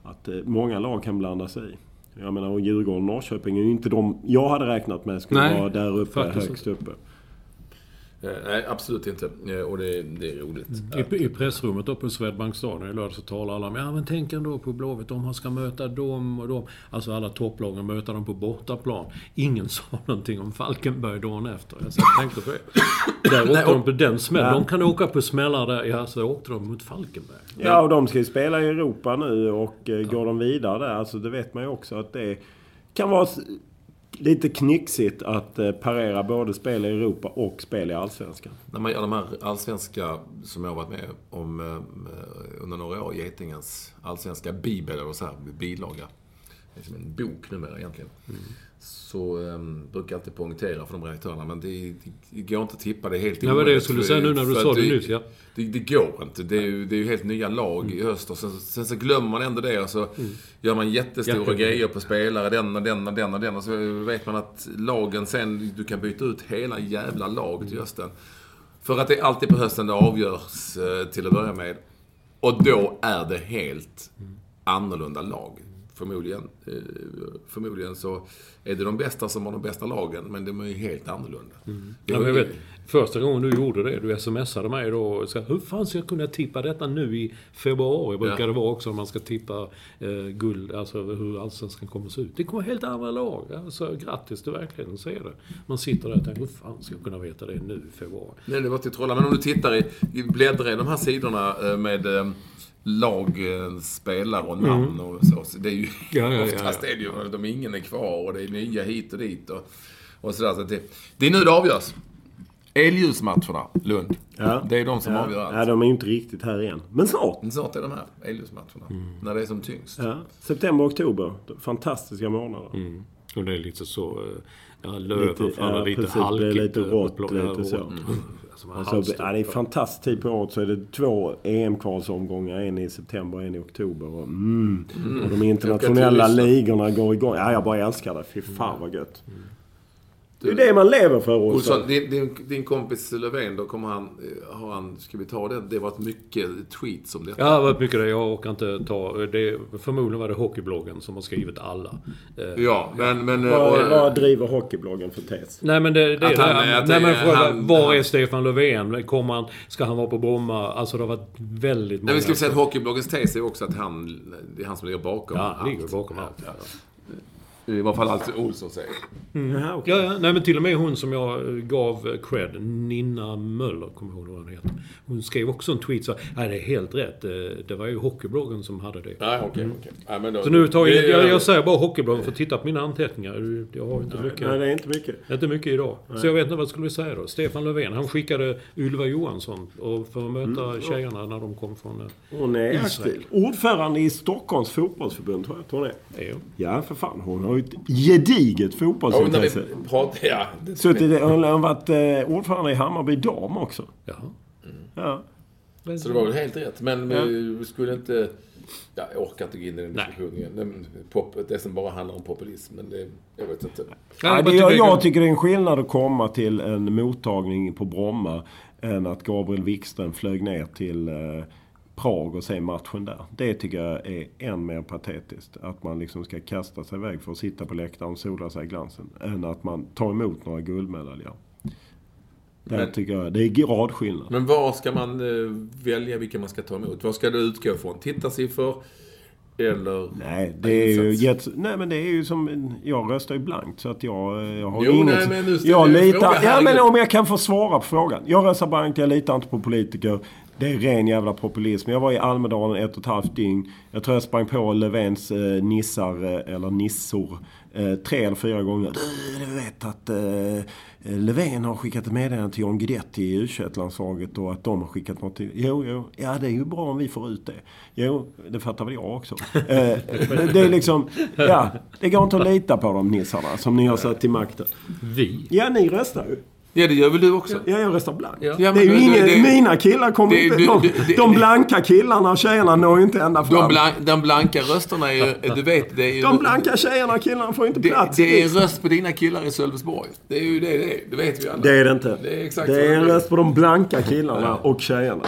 att eh, många lag kan blanda sig i. Jag menar, och Djurgården och Norrköping är ju inte de jag hade räknat med skulle
Nej,
vara där uppe, högst uppe.
Eh, Nej, absolut inte. Eh, Och det, det är roligt.
I, I pressrummet då på Swedbank Stadion i lördag så talar alla om ja men tänk ändå på Blåvitt om han ska möta dem och dem. Alltså alla topplagen möta dem på bortaplan. Ingen [LAUGHS] sa någonting om Falkenberg dagen efter. Jag och tänkte på det. Där åkte de på den smällen.
Ja.
De kan åka på smällar där. Ja, så åkte de mot Falkenberg.
Ja, och de ska ju spela i Europa nu och eh, går de vidare där, alltså det vet man ju också att det kan vara lite knixigt att eh, parera både spel i Europa och spel i Allsvenskan.
När man gör de här allsvenska, som jag har varit med om eh, under några år, Getingens allsvenska bibel, eller så här, bilaga. Det är som en bok numera egentligen. Så um, brukar jag alltid poängtera för de redaktörerna, men det, det, det går inte att tippa. Det är helt
Det var det jag
omöjligt,
skulle säga nu när du sa
att
det nyss, ja.
Det, det går inte. Det är, ju, det är helt nya lag i höst. Och sen, sen så glömmer man ändå det och så gör man jättestora
Mm. Ja.
grejer på spelare. Den och den och den och den. Och så vet man att lagen sen, du kan byta ut hela jävla laget i hösten. För att det är alltid på hösten det avgörs eh, till att börja med. Och då är det helt annorlunda lag. Förmodligen, eh, förmodligen så är det de bästa som har de bästa lagen, men de är ju helt annorlunda. Det
Ja, jag vet, första gången du gjorde det, du smsade mig då och sa hur fan ska jag kunna tippa detta nu i februari? Brukar
Ja.
det vara också om man ska tippa eh, guld, alltså hur allsvenskan kommer att se ut. Det kommer helt andra lag. Alltså, grattis till verkligheten, är det. Man sitter där och tänker, hur fan ska jag kunna veta det nu i februari?
Nej, det var till trollar. Men om du tittar i, i bläddrar i de här sidorna eh, med eh, lag, eh, spelare och namn och så. så det är ju,
Mm. Ja, ja,
oftast
ja.
är det ju, de ingen är kvar och det är nya hit och dit och, och sådär. Så att det, det är nu det avgörs. Elljusmatcherna, Lund.
Ja.
Det är de som
ja.
avgör allt.
Ja, de är ju inte riktigt här igen. Men snart!
Men Snart är de här, elljusmatcherna.
Mm.
När det är som tyngst.
Ja. September, oktober. Fantastiska månader.
Mm. Och det är lite så... eh, Ja, löven
Lite-
faller
ja,
lite halkigt.
lite rått, lite så.
rått. Man
Alltså, ja, det är fantastisk tid på året. Så är det två EM-kvalsomgångar. En i september och en i oktober. Och, mm. och de internationella ligorna går igång. Ja, jag bara älskar det. Fy fan vad gött. Det är det man lever för,
Olsson,
Olsson.
din, din, din kompis Löfven, då kommer han, eh, har han, ska vi ta det? Det har varit mycket tweets om detta.
Ja, det har varit mycket det. Jag orkar inte ta... Det, förmodligen var det Hockeybloggen som har skrivit alla. Eh,
Ja, men... men eh,
Vad,
och-
vad driver hockeybloggen för tes?
Nej men det, det är
Att
det
han-
här.
att
Nej
det-
men fråga,
han-
var
han-
är Stefan Löfven? Kommer han, ska han vara på Bromma? Alltså det har varit väldigt många...
Nej, vi ska säga att Hockeybloggens tes är också att han, det är han som ligger bakom
Ja,
allt.
ligger bakom allt. Ja.
I varje fall allt Olsson säger.
Jaha, okej.
Ja, ja, nej men till och med hon som jag gav cred, Nina Möller, kommer jag ihåg vad hon heter. Hon skrev också en tweet så nej det är helt rätt. Eh, Det var ju Hockeybloggen som hade det.
Nej, okej, okej. Nej, men då-
Så nu tar jag, jag, jag säger bara Hockeybloggen för att titta på mina anteckningar. Jag har inte mycket.
Nej, det är inte mycket.
Inte mycket idag. Så jag vet inte vad skulle vi säga då. Stefan Löfven, han skickade Ylva Johansson och för att möta tjejerna när de kom från... eh,
Hon är
Israel.
aktiv. Ordförande i Stockholms fotbollsförbund tror jag att hon är. Ja, för fan. Hon har ju ett gediget
Ja, när
fotbollsintresse.
vi pratar... Ja, det,
Suttit, hon har varit eh, ordförande i Hammarby dam också.
Jaha.
Ja.
så det var väl helt rätt. Men
Ja.
vi skulle inte... Ja, jag orkar inte gå in i den
Nej.
diskussionen pop, det som bara handlar om populism. Men det, jag vet inte.
Ja, det, jag, jag tycker det är en skillnad att komma till en mottagning på Bromma än att Gabriel Wikström flög ner till eh, Prag och se matchen där. Det tycker jag är än mer patetiskt. Att man liksom ska kasta sig iväg för att sitta på läktaren och sola sig i glansen. Än att man tar emot några guldmedaljer. Där tycker jag det är gradskillnad.
Men var ska man eh, välja vilka man ska ta emot? Vad ska du utgå från? Tittarsiffror? Eller...
Nej, det är ju jätte... Nej, men det är ju som... Jag röstar ju blankt så att jag, eh, jag har
Jo,
inget...
nej, men nu
jag litar... ja, men om jag kan få svara på frågan. Jag röstar blankt, jag litar inte på politiker. Det är ren jävla populism. Jag var i Almedalen ett och ett halvt dygn. Jag tror jag sprang på Löfvens eh, nissar, eh, eller nissor, eh, tre eller fyra gånger. Du, du vet att eh, Löfven har skickat ett meddelande till John Guidetti i u landslaget och att de har skickat något till... Jo, jo. Ja, det är ju bra om vi får ut det. Jo, det fattar väl jag också. Eh, det, det är liksom... Ja, det går inte att lita på de nissarna som ni har satt till makten.
Vi?
Ja, ni röstar ju.
Ja, det gör väl du också?
Ja, jag röstar blankt.
Ja.
Ja,
Det är ju ingen,
det-
mina killar kommer
det-
inte... De,
det-
de blanka killarna och tjejerna når ju inte ända fram.
De, blank, de blanka rösterna är ju... Du vet, det är ju...
De blanka tjejerna och killarna får inte plats.
det är en röst på dina killar i Sölvesborg. Det är ju det det är. Det vet vi alla.
Det är det inte.
Det är exakt
det är en röst på de blanka killarna och tjejerna.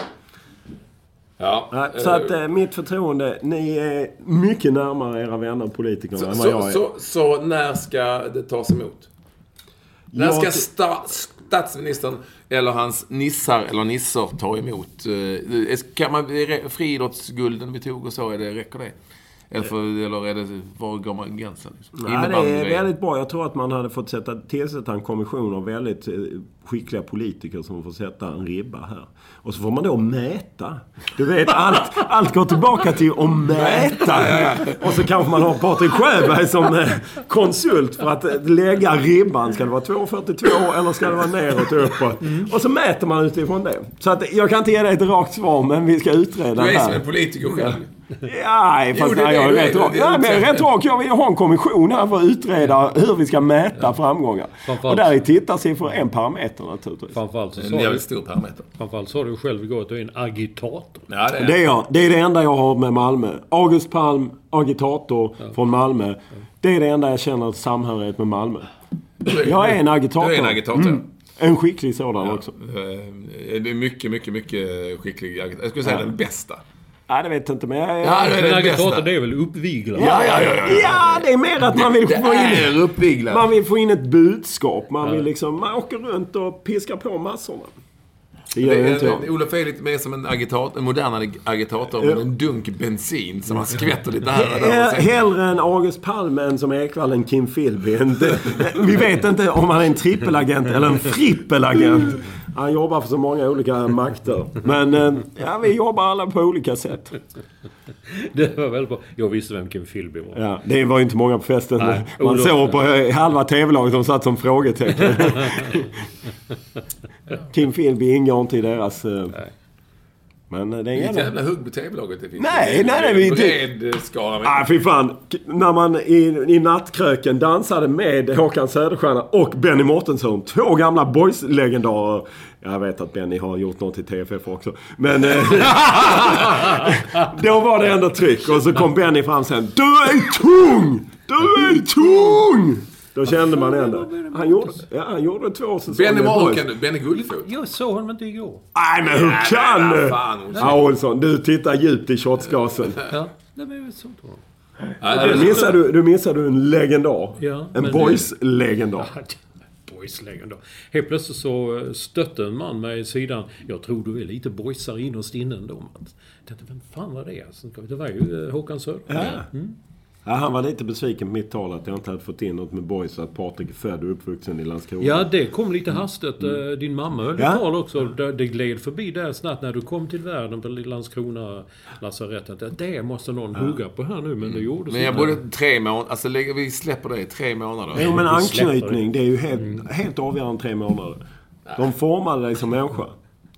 Ja.
Så att eh, mitt förtroende, ni är mycket närmare era vänner politikerna
så,
än vad jag är.
så, så när ska det tas emot? När ska
ty-
sta, statsministern eller hans nissar eller nissor tar emot? Eh, kan man, friidrottsgulden vi tog och så, är det, räcker det? Eller, för, eller är det, var går man gränsen? Liksom?
Nej, det är väldigt bra. Jag tror att man hade fått sätta, tillsätta en kommission av väldigt eh, skickliga politiker som får sätta en ribba här. Och så får man då mäta. Du vet, allt, allt går tillbaka till att mäta. Och så kanske man har Patrik Sjöberg som eh, konsult för att eh, lägga ribban. Ska det vara 2,42 eller ska det vara neråt och uppåt? Och så mäter man utifrån det. Så att jag kan inte ge dig ett rakt svar, men vi ska utreda
Du är
det
som
här.
en politiker själv.
Ja, fast
Jo, det är
nej, jag är
det,
rätt
det
rak.
det,
men jag är
det.
rätt rak. Jag vill ha en kommission här för att utreda hur vi ska mäta framgångar.
Framförallt-
Och där är tittarsiffror en parameter naturligtvis.
Framförallt så du,
jävligt stor parameter.
framförallt sa du själv igår att du är en agitator.
Ja, det är
Det är jag. Det är det enda jag har med Malmö. August Palm, agitator från Malmö. Det är det enda jag känner samhörighet med Malmö. Jag är en agitator.
Du är en agitator.
Mm. En skicklig sådan också.
Eh, Det är mycket, mycket, mycket skicklig agitator. Jag skulle säga den bästa.
Nej, det vet jag inte, men jag.
Ja, det är
En
den
agitator det är väl uppviglare?
Ja, ja, ja, ja. ja, det är mer att man vill
Det
få in... Man vill få in ett budskap. Man vill liksom... Man åker runt och piskar på massorna. Det gör inte jag.
Olof är lite mer som en, agitator, en modern agitator med en dunk bensin som man skvätter lite här och där.
Hellre en August Palme än som Ekwall en Kim Philby. Det- [LAUGHS] Vi vet inte om han är en trippelagent eller en frippelagent. Han jobbar för så många olika makter. Men eh, ja, vi jobbar alla på olika sätt. [LAUGHS]
Det var väldigt bra. Jag visste vem Kim Philby var.
Ja, det var ju inte många på festen.
Nej,
Man
Olof-
såg på eh, halva TV-laget, de satt som frågetecken. [LAUGHS] Kim Philby ingår inte i deras... eh, Men eh, det är
Vilket
jävla...
hugg på TV-laget det finns.
Nej,
Det är
nej, nej, vi-
Bred skala. med-
Ah, fy fan. När man i, i nattkröken dansade med Håkan Söderstjärna och Benny Mårtensson. Två gamla boys-legendarer. Jag vet att Benny har gjort något i TFF också. Men... Eh, [LAUGHS] då var det ändå tryck. Och så kom Benny fram sen. Du är tung! Du är tung! Då kände man ändå. Han gjorde, ja, han gjorde två säsonger
Benny
i boys.
Morgan, Benny Gullfot.
Jag såg honom inte igår.
Nej, men hur kan
men
du? Ja, Olsson. Du tittar djupt i shotsglasen.
Ja, nej, men jag såg inte honom.
Du missar du, du, missar du en legendar.
Ja,
en boys-legendar. [LAUGHS]
Boys-legendar. Helt plötsligt så eh, stötte en man mig i sidan. Jag tror du är lite boysare innerst inne ändå. Att, tänkte, vem fan var det? Alltså, det var ju eh, Håkan Söder.
Ja. Ja, han var lite besviken på mitt tal att jag inte hade fått in något med boys att Patrik är född och uppvuxen i Landskrona.
Ja, det kom lite hastigt. Eh, Din mamma höll
Ja.
ja. tal också. Det, det gled förbi där snabbt när du kom till världen på Landskrona lasarettet. att Det måste någon hugga på här nu, men det gjorde
Men jag borde tre månader, alltså vi släpper det i tre månader.
Jo, men anknytning, det är ju helt, helt avgörande tre månader. De formade dig som människa.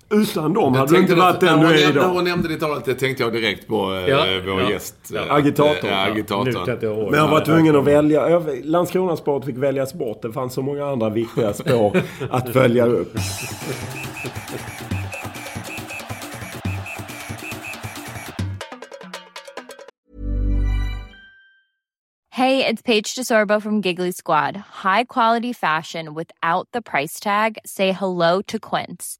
Utan dem hade du inte varit den du är
hon, när
idag.
hon nämnde det talet, det tänkte jag direkt på eh,
Ja,
vår
ja,
gäst.
ja.
eh,
Agitatorn.
Ja,
Nu
agitatorn.
inte jag ihåg.
Men jag var tvungen att välja. Jag- Landskrona Sport fick väljas bort. Det fanns så många andra viktiga spår [LAUGHS] att följa upp.
Hey, it's Paige DeSorbo from Giggly Squad. High quality fashion without the price tag. Say hello to Quince.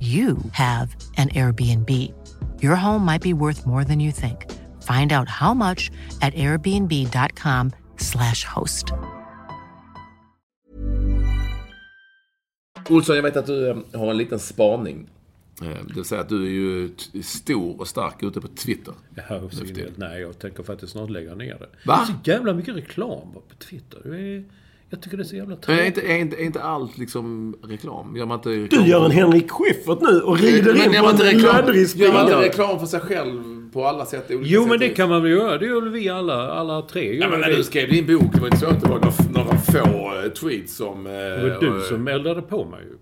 you have an Airbnb. Your home might be worth more than you think. Find out how much at airbnb.com slash host.
Olsson, jag vet att du eh, har en liten spaning. Eh, Det vill säga att du är ju stor och stark ute på Twitter.
Ja. Nej, jag tänker faktiskt snart lägga ner det.
Va?
Det är så jävla mycket reklam på Twitter. Det är, jag tycker det är så jävla
Men är
tråkigt.
inte, är, inte, är inte allt liksom reklam? Gör man inte reklam
Du gör en Henrik Schyffert nu och rider
Men
in
gör
på en löddrig
gör man inte reklam för sig själv på alla sätt? olika
Jo,
sätt
men det kan man väl göra. Det gör väl vi alla, alla tre.
Ja, men när
det.
du skrev din bok, det var inte så att det var några, några få eh, tweets som... eh,
det var du som eldade på mig ju.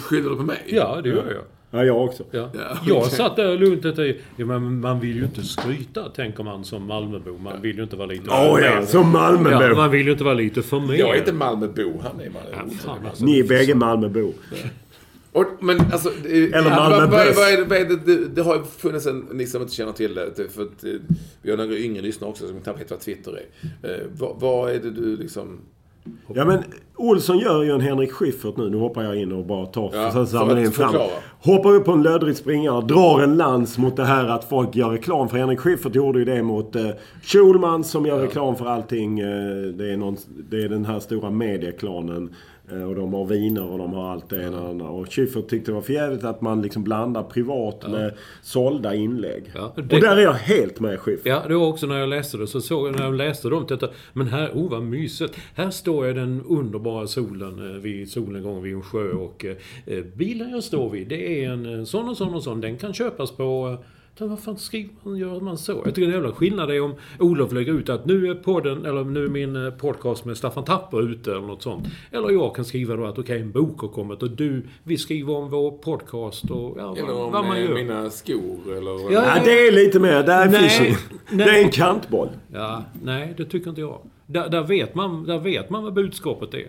Skyller du på mig?
Ja, det gör jag.
Ja, jag också.
Ja.
Ja,
Jag satt där lugnt och tänkte, ja, men man vill ju inte skryta, tänker man som Malmöbo. Man vill ju inte vara lite...
Åh ja, som Malmöbo.
Ja, man vill ju inte vara lite för mer.
Jag är inte Malmöbo, han är Malmö.
Ja, alltså.
Ni är bägge Malmöbo.
Och, men alltså... Eller
Malmö
vad, det, vad är det, det, det har ju funnits en, ni som inte känner till det, för att eh, vi har några yngre lyssnare också som inte vet vad Twitter är. Eh, vad, vad är det du liksom...
Ja men Olsson gör ju en Henrik Schyffert nu. Nu hoppar jag in och bara tar
Ja,
för samlar in fram. Hoppar upp på en löddrig springare. Drar en lans mot det här att folk gör reklam. För Henrik Schyffert gjorde ju det mot eh, Schulman som gör reklam för allting. Eh, det, är någon, det är den här stora medieklanen. Eh, och de har viner och de har allt det ena och andra. Och Schyffert tyckte det var förjävligt att man liksom blandar privat med sålda inlägg.
Ja, det-
Och där är jag helt med Schyffert.
Ja, det var också när jag läste det. Så såg jag när jag läste dem. Detta, men här, oh vad mysigt. Här står jag i den underbara solen eh, vid solnedgången vid en sjö och eh, eh, bilen jag står vid det är en sån och sån och sån. Den kan köpas på... Så vad fan skriver man, gör man så? Jag tycker det är en jävla skillnad är om Olof lägger ut att nu är podden, eller nu är min eh, podcast med Staffan Tapper ute eller något sånt. Eller jag kan skriva då att okej, en bok har kommit och du, vi skriver om vår podcast och ja,
Eller
vad,
om
vad man
eh,
gör.
mina skor eller...
Ja,
Ja, det är lite mer. Där är
Nej,
fishing.
nej.
Det är en kantboll.
Ja, nej, det tycker inte jag. Där, där, vet man, där vet man vad budskapet är.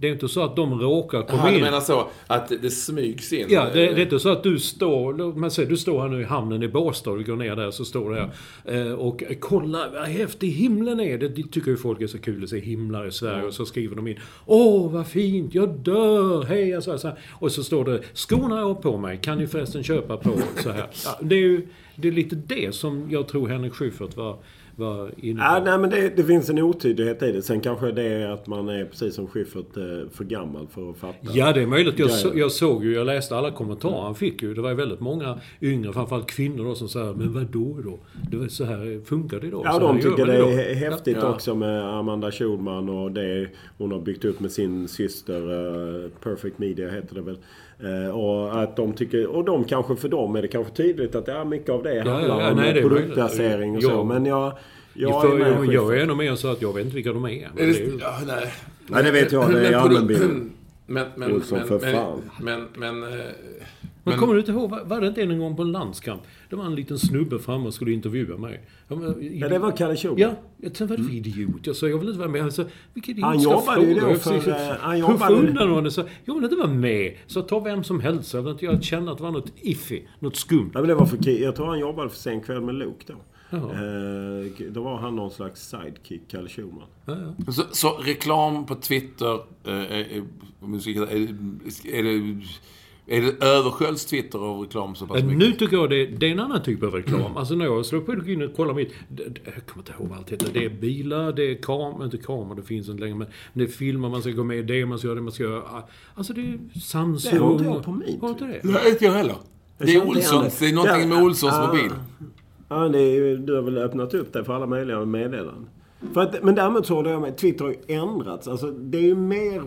Det är inte så att de råkar komma
Jaha, du
in.
menar så att det, smygs in?
Ja, det,
eh,
det är inte så att du står... Man säger, du står här nu i hamnen i Båstad och går ner där så står det här. eh, Och kolla vad häftig himlen är. Det, det tycker ju folk är så kul att se himlar i Sverige. Och så skriver de in. Åh, vad fint! Jag dör! Hej! Så här, så här. Och så står det. Skorna jag har på mig kan ni förresten köpa på så här. Ja, det är ju det är lite det som jag tror Henrik Schyffert var, var inne på.
Ja, nej, men det, det finns en otydlighet i det. Sen kanske det är att man är precis som Schyffert eh, för gammal för att fatta.
Ja, det är möjligt. Jag,
Ja,
så,
ja.
jag såg ju, jag läste alla kommentarer han fick ju. Det var ju väldigt många yngre, framförallt kvinnor då, som sa Men vad då då? Det var så här funkar det idag.
Ja,
så
de tycker det
idag.
är häftigt
Ja.
också med Amanda Schulman och det hon har byggt upp med sin syster. eh, Perfect Media heter det väl. Eh, och att de tycker, och de kanske för dem är det kanske tydligt att ja, mycket av det
ja,
handlar
ja,
om
nej, det är
produktplacering och så.
Ja.
Men jag, jag
Jag,
är
för,
med
jag, jag är ännu mer så att jag vet inte vilka de är. Men
Är
det är
det,
ju,
ja, nej.
Nej, det vet jag. Det är
Men-
allmänbilden.
Men, men,
Olsson,
men,
för
men,
fan.
men, men, eh,
men kommer du inte ihåg, var det inte en gång på en landskamp? Det var en liten snubbe framme och skulle intervjua mig. Ja, men,
Ja, det var Kalle Schulman.
Ja, jag tänkte vad är det för idiot? Jag sa, jag vill inte vara med. Han sa, vilka
Han
idiotiska
jobbade ju då
Jag
för, eh, han jobbade-
undan honom. Så, jag vill inte vara med. Så ta vem som helst. Jag vill inte jag känna att det var något iffy. Något skumt.
Ja, men det var för, jag tror han jobbade för Sen kväll med Luke då. Eh, då var han någon slags sidekick, Kalle Schulman.
Ja, ja.
Så, så reklam på Twitter, eh, eh, musik, är, är det... Är det översköljs Twitter av reklam så pass
Men
mycket?
nu tycker jag det, det är en annan typ av reklam. Alltså när jag slår på in och kollar mitt... Det, det, jag kommer inte ihåg vad allt heter. Det är bilar, det är kameror, inte kameror, det finns inte längre. Men det är filmer, man ska gå med i det, man ska göra det, man ska göra... Alltså det är Samsung...
Det har inte jag på min
Har inte det?
Nej, inte jag heller. Det är Olssons. Det är någonting med Olssons
Ah.
mobil.
Ja, det är, ju- du har väl öppnat upp det för alla möjliga meddelanden. För att, men däremot så håller jag med. Twitter har ju ändrats. Alltså, det är ju mer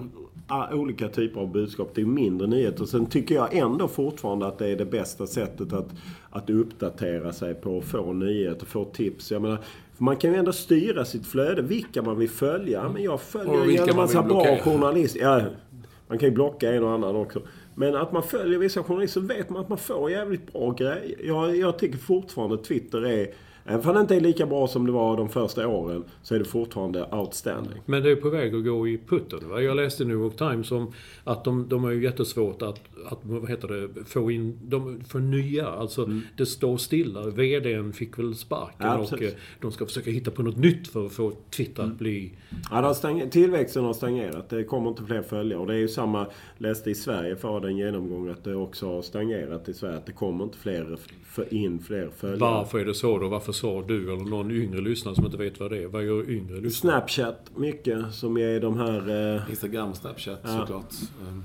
olika typer av budskap. Det är mindre nyheter. Sen tycker jag ändå fortfarande att det är det bästa sättet att, att uppdatera sig på. Få nyheter, få tips. Jag menar, man kan ju ändå styra sitt flöde. Vilka man vill följa. Men jag
Och
följer en jävla
man
massa bra journalister. Ja, man kan ju blocka en och annan också. Men att man följer vissa journalister så vet man att man får jävligt bra grejer. Jag, jag tycker fortfarande Twitter är... Även om det inte är lika bra som det var de första åren så är det fortfarande outstanding.
Men det är på väg att gå i putten. Va? Jag läste i New York Times om att de, de har ju jättesvårt att, att vad heter det, få in, de, för nya. Alltså det står stilla. VDn fick väl sparken
Ja,
och eh, de ska försöka hitta på något nytt för att få Twitter att bli...
Ja, stagn- tillväxten har stagnerat. Det kommer inte fler följare. Och det är ju samma, läste i Sverige för en genomgång att det också har stagnerat i Sverige. Att det kommer inte fler, för in fler följare.
Varför är det så då? Varför sa du eller någon yngre lyssnare som inte vet vad det är? Vad gör yngre lyssnare?
Snapchat mycket som är de här... Eh,
Instagram och Snapchat
Ja.
såklart. Ehm,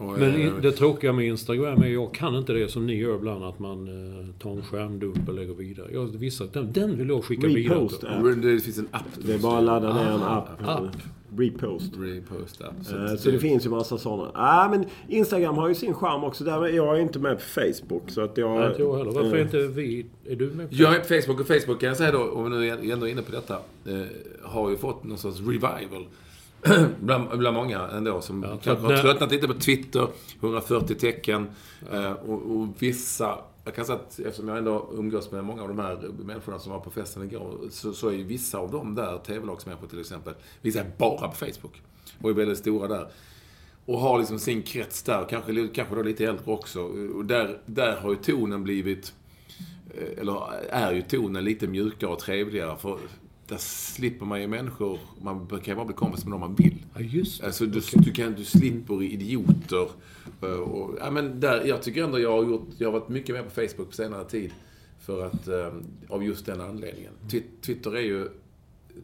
Men det tråkiga med Instagram är jag kan inte det som ni gör ibland att man eh, tar en skärmdump och lägger vidare. Jag, vissa, den, den vill jag skicka vidare.
repost
till.
app.
Det finns en app.
Det är bara att ladda ner en
Ah,
app.
app.
Repost.
Repost app. Så,
Eh, Så det finns ju massa sådana. Ah, men Instagram har ju sin charm också. Där jag är inte med på Facebook. Så att jag...
Nej, inte jag heller. Varför är
eh,
inte vi... Är du med på
Jag är på Facebook och Facebook kan jag säga då, om vi nu är ändå inne på detta, eh, har ju fått någon sorts revival. [CLEARS THROAT] bland, bland många ändå som
Ja,
kanske har tröttnat lite på Twitter, 140 tecken. Eh, och, och vissa, jag kan säga att eftersom jag ändå umgås med många av de här människorna som var på festen igår, så, så är ju vissa av dem där, TV-lagsmänniskor till exempel, vissa är bara på Facebook. Och är väldigt stora där. Och har liksom sin krets där, kanske, kanske då lite äldre också. Och där, där har ju tonen blivit eh, eller är ju tonen lite mjukare och trevligare. För där slipper man ju människor, man kan ju bara bli kompis med dem man vill.
Ja, just det.
Alltså du, du, kan, du slipper idioter. eh, Och, ja, men där, jag tycker ändå jag har, gjort, jag har varit mycket mer på Facebook på senare tid. För att, eh, av just den anledningen. Twi- Twitter är ju,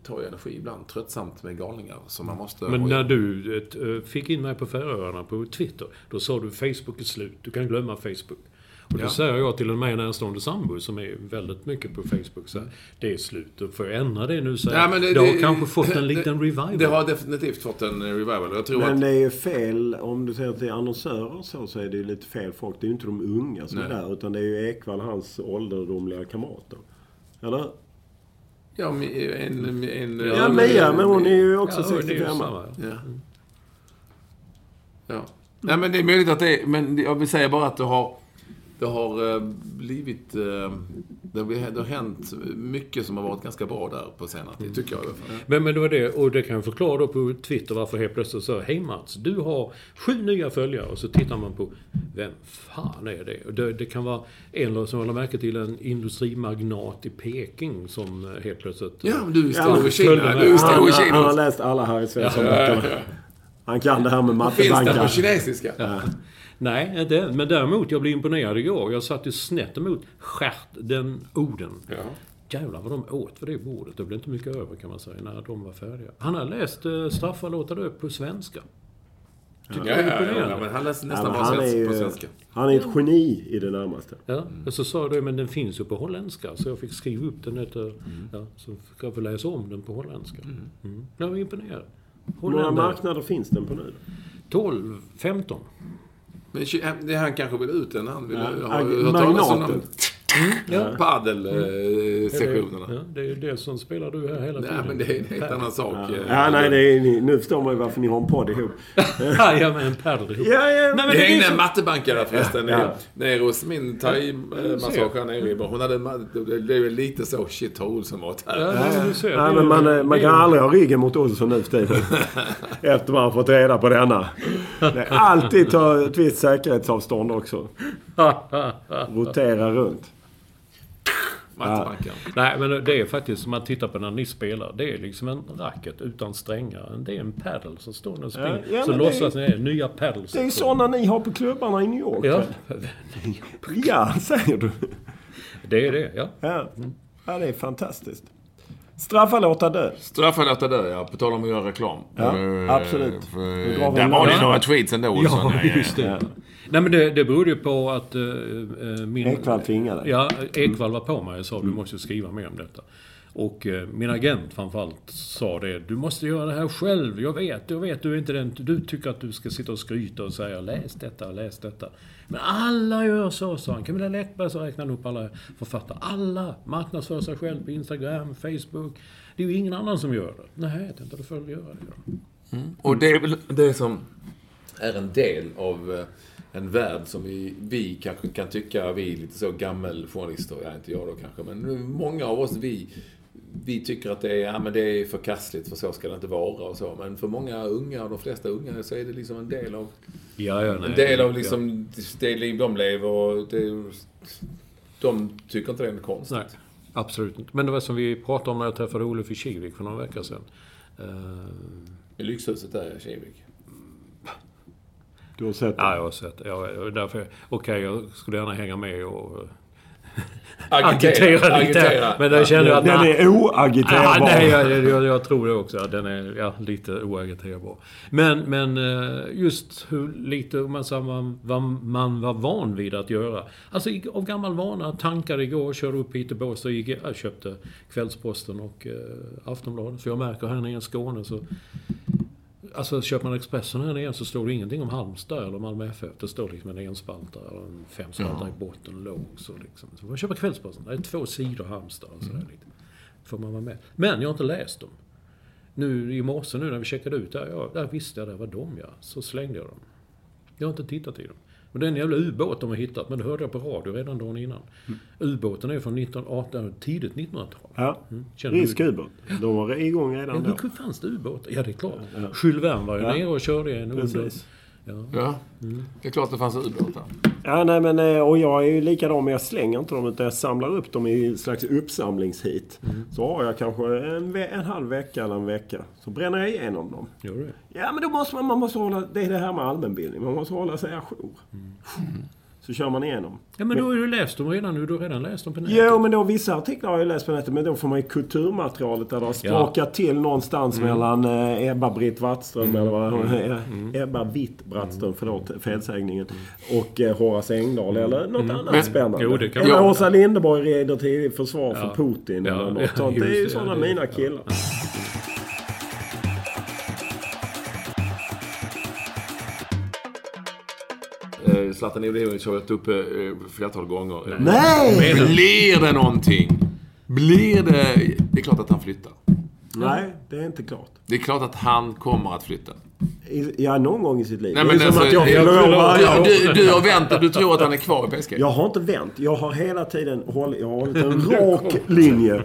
tar ju energi ibland, tröttsamt med galningar. Så man måste...
Men när du eh, fick in mig på Färöarna på Twitter, då sa du Facebook är slut. Du kan glömma Facebook. Och då
Ja.
säger jag till en mig närstående sambo som är väldigt mycket på Facebook så här, det är slut. Får jag ändra det nu så här.
Ja, men
det, har kanske fått en liten revival.
Det har definitivt fått en revival. Jag tror
Men
att...
det är ju fel, om du säger att det är annonsörer så, så är det ju lite fel folk. Det är ju inte de unga som
Nej.
är där, utan det är ju Ekvall, hans ålderdomliga kamrater. Eller?
Ja, men en... en
Ja, Mia, men hon är ju också
ja, det är ju
65.
samma.
Ja. Ja. Nej, men det är möjligt att det är... Men jag vill säga bara att det har... Det har eh, blivit... eh, Det har, det har hänt mycket som har varit ganska bra där på senare tid, tycker jag i alla fall.
Men, men det var det, och det kan jag förklara då på Twitter varför helt plötsligt så Hej Mats, du har sju nya följare. Och så tittar man på, vem fan är det? Och det, det kan vara en som håller märke till en industrimagnat i Peking som eh, helt plötsligt...
Ja, men du är
Ja,
stor i Kina. Du är
Han,
stor i
han, han har
Kina.
läst alla Harry Svensson-böckerna. Han kan det här med
Finns det på
mattebankar.
kinesiska?
Nej, inte än. Men däremot, jag blev imponerad igår. Jag satt ju snett emot skärt den orden.
Ja.
Jävlar vad de åt för det bordet. Det blev inte mycket över kan man säga, när de var färdiga. Han har läst uh, Straffa låta dö på svenska. Tycker
Ja,
jag är
ja, ja, men han läser nästan bara
är
svenska på svenska.
han är ett geni i det närmaste.
Ja, och så sa du, men den finns ju på holländska. Så jag fick skriva upp den efter, ja, så fick jag få läsa om den på holländska. Mm. Jag var imponerad.
Hur många marknader finns den på nu?
12, 15.
Men det han kanske vill ut den. Han vill
Ja,
ha hört talas om de
Ja.
padel-sessionerna.
Ja, det är ju det som spelar du här hela tiden.
Nej, men det är en helt annan sak.
Ja,
eh.
ja nej, det är, nu förstår man ju varför ni har en podd ihop. [LAUGHS]
Ja, ja, men en padel ihop.
Ja, ja.
Nej, men är
hängde en mattebankare där förresten.
Ja.
nere- Nere hos min thai-massage här nere i Hon hade... Det blev lite så, shit har Olsson varit här?
Ja, du ser,
Nej,
är-
men man, eh, man kan aldrig ha ryggen mot Olsson nu för tiden. [LAUGHS] Efter man har fått reda på denna. Det alltid ta ett visst säkerhetsavstånd också. [LAUGHS] Rotera runt.
Mattebackar.
Nej, men det är faktiskt, som man tittar på när ni spelar, det är liksom en racket utan strängar. Det är en paddle som står och springer.
Ja, ja,
så låtsas ni är nya paddles.
Det är sådana ni har på klubbarna i New York.
Ja?
Ja, säger du.
det är det. Ja.
Ja. ja, det är fantastiskt. Straffa låta dö.
Straffa låta dö, ja. På tal om att göra reklam.
Ja,
Eh,
absolut.
för-
vi
Där var det några tweets ändå, Olsson.
Ja, just det. Nej men det, det berodde ju på att uh, min...
Ekvall tvingade.
Ja, Ekvall var på mig och sa du måste skriva mer om detta. Och eh, min agent framförallt sa det. Du måste göra det här själv. Jag vet, jag vet. Du är inte den... Du tycker att du ska sitta och skryta och säga läs detta, läs detta. Men alla gör så, sa han. Camilla Läckberg så räknade upp alla författare. Alla marknadsför sig själv på Instagram, Facebook. Det är ju ingen annan som gör det. Nej, jag tänkte då får jag göra det Mm.
Och det är väl det som är en del av eh, en värld som vi, vi kanske kan tycka, vi är lite så gammeljournalister, ja inte jag då kanske, men många av oss, vi, vi tycker att det är, ja, men det är förkastligt för så ska det inte vara och så. Men för många unga, och de flesta unga, så är det liksom en del av,
Ja, ja, nej.
en del av liksom det liv de lever och det, de tycker inte det är något konstigt.
Nej, absolut inte. Men det var som vi pratade om när jag träffade Olof i Kivik för några veckor sedan. Eh,
I lyxhuset där i Kivik.
Du har sett det?
ja, jag har sett det. Ja, därför, okej, jag skulle gärna hänga med och eh, [LAUGHS]
Agitera,
agitera lite.
agitera.
Men jag känner att...
Den är oagiterbar.
Ah, nej, jag, jag, jag tror det också. Den är ja, lite oagiterbar. Men, men eh, just hur lite man, vad man var van vid att göra. Alltså av gammal vana, tankar igår, körde upp hit till Båstad, gick, jag köpte Kvällsposten och eh, Aftonbladet. För jag märker här nere i Skåne så... Alltså köper man Expressen här nere så står det ingenting om Halmstad eller Malmö FF. Det står liksom en enspaltare eller en femspaltare i botten, låg så liksom. Så man köper Kvällsposten. Det är två sidor Halmstad och sådär lite. Får man vara med. Men jag har inte läst dem. Nu i morse nu när vi checkade ut där, ja, där visste jag det var de ja. Så slängde jag dem. Jag har inte tittat i dem. Men det är en jävla ubåt de har hittat, men det hörde jag på radio redan dagen innan. Ubåten är från 1918, tidigt 1900-tal.
Ja.
Du-
Rysk ubåt. De var igång
Ja,
redan då.
hur fanns det ubåtar? Ja, det är klart. Jules Verne var ju
Ja.
nere och körde en.
Precis.
Ja.
Ja, det är klart det fanns ubåtar.
Ja, nej men eh, och jag är ju likadan men jag slänger inte dem utan jag samlar upp dem i en slags uppsamlingshit. Så har jag kanske en, en halv vecka eller en vecka. Så bränner jag igenom dem.
Gör det?
Ja men då måste man, man måste hålla, det är det här med allmänbildning. Man måste hålla sig ajour. Så kör man igenom.
Ja, men då har du läst dem redan nu. Du har redan läst dem på nätet.
Jo, men då vissa artiklar har jag läst på nätet. Men då får man ju kulturmaterialet där det har sprakat till någonstans mellan eh, Ebba-Britt Wattström, eller vad hon är. Ebba Witt Brattström, förlåt felsägningen. Och eh, Horace Engdahl, eller något annat spännande.
Jo, det kan
eller. Åsa Linderborg rider till försvar för
Ja.
Putin,
Ja,
eller något
ja,
sånt. [LAUGHS] Det är ju sådana
Ja,
mina
ja.
killar.
Zlatan Ibrahimovic har varit uppe eh, flertal gånger.
Nej!
Blir det någonting? Blir det... Det är klart att han flyttar.
Nej, det är inte klart.
Det är klart att han kommer att flytta.
I- Ja, någon gång i sitt liv.
Nej,
det är
men
som
alltså,
att jag
Ja,
år.
du, du har vänt och du tror att han är kvar i PSG?
Jag har inte vänt. Jag har hela tiden hållit, jag har hållit en rak linje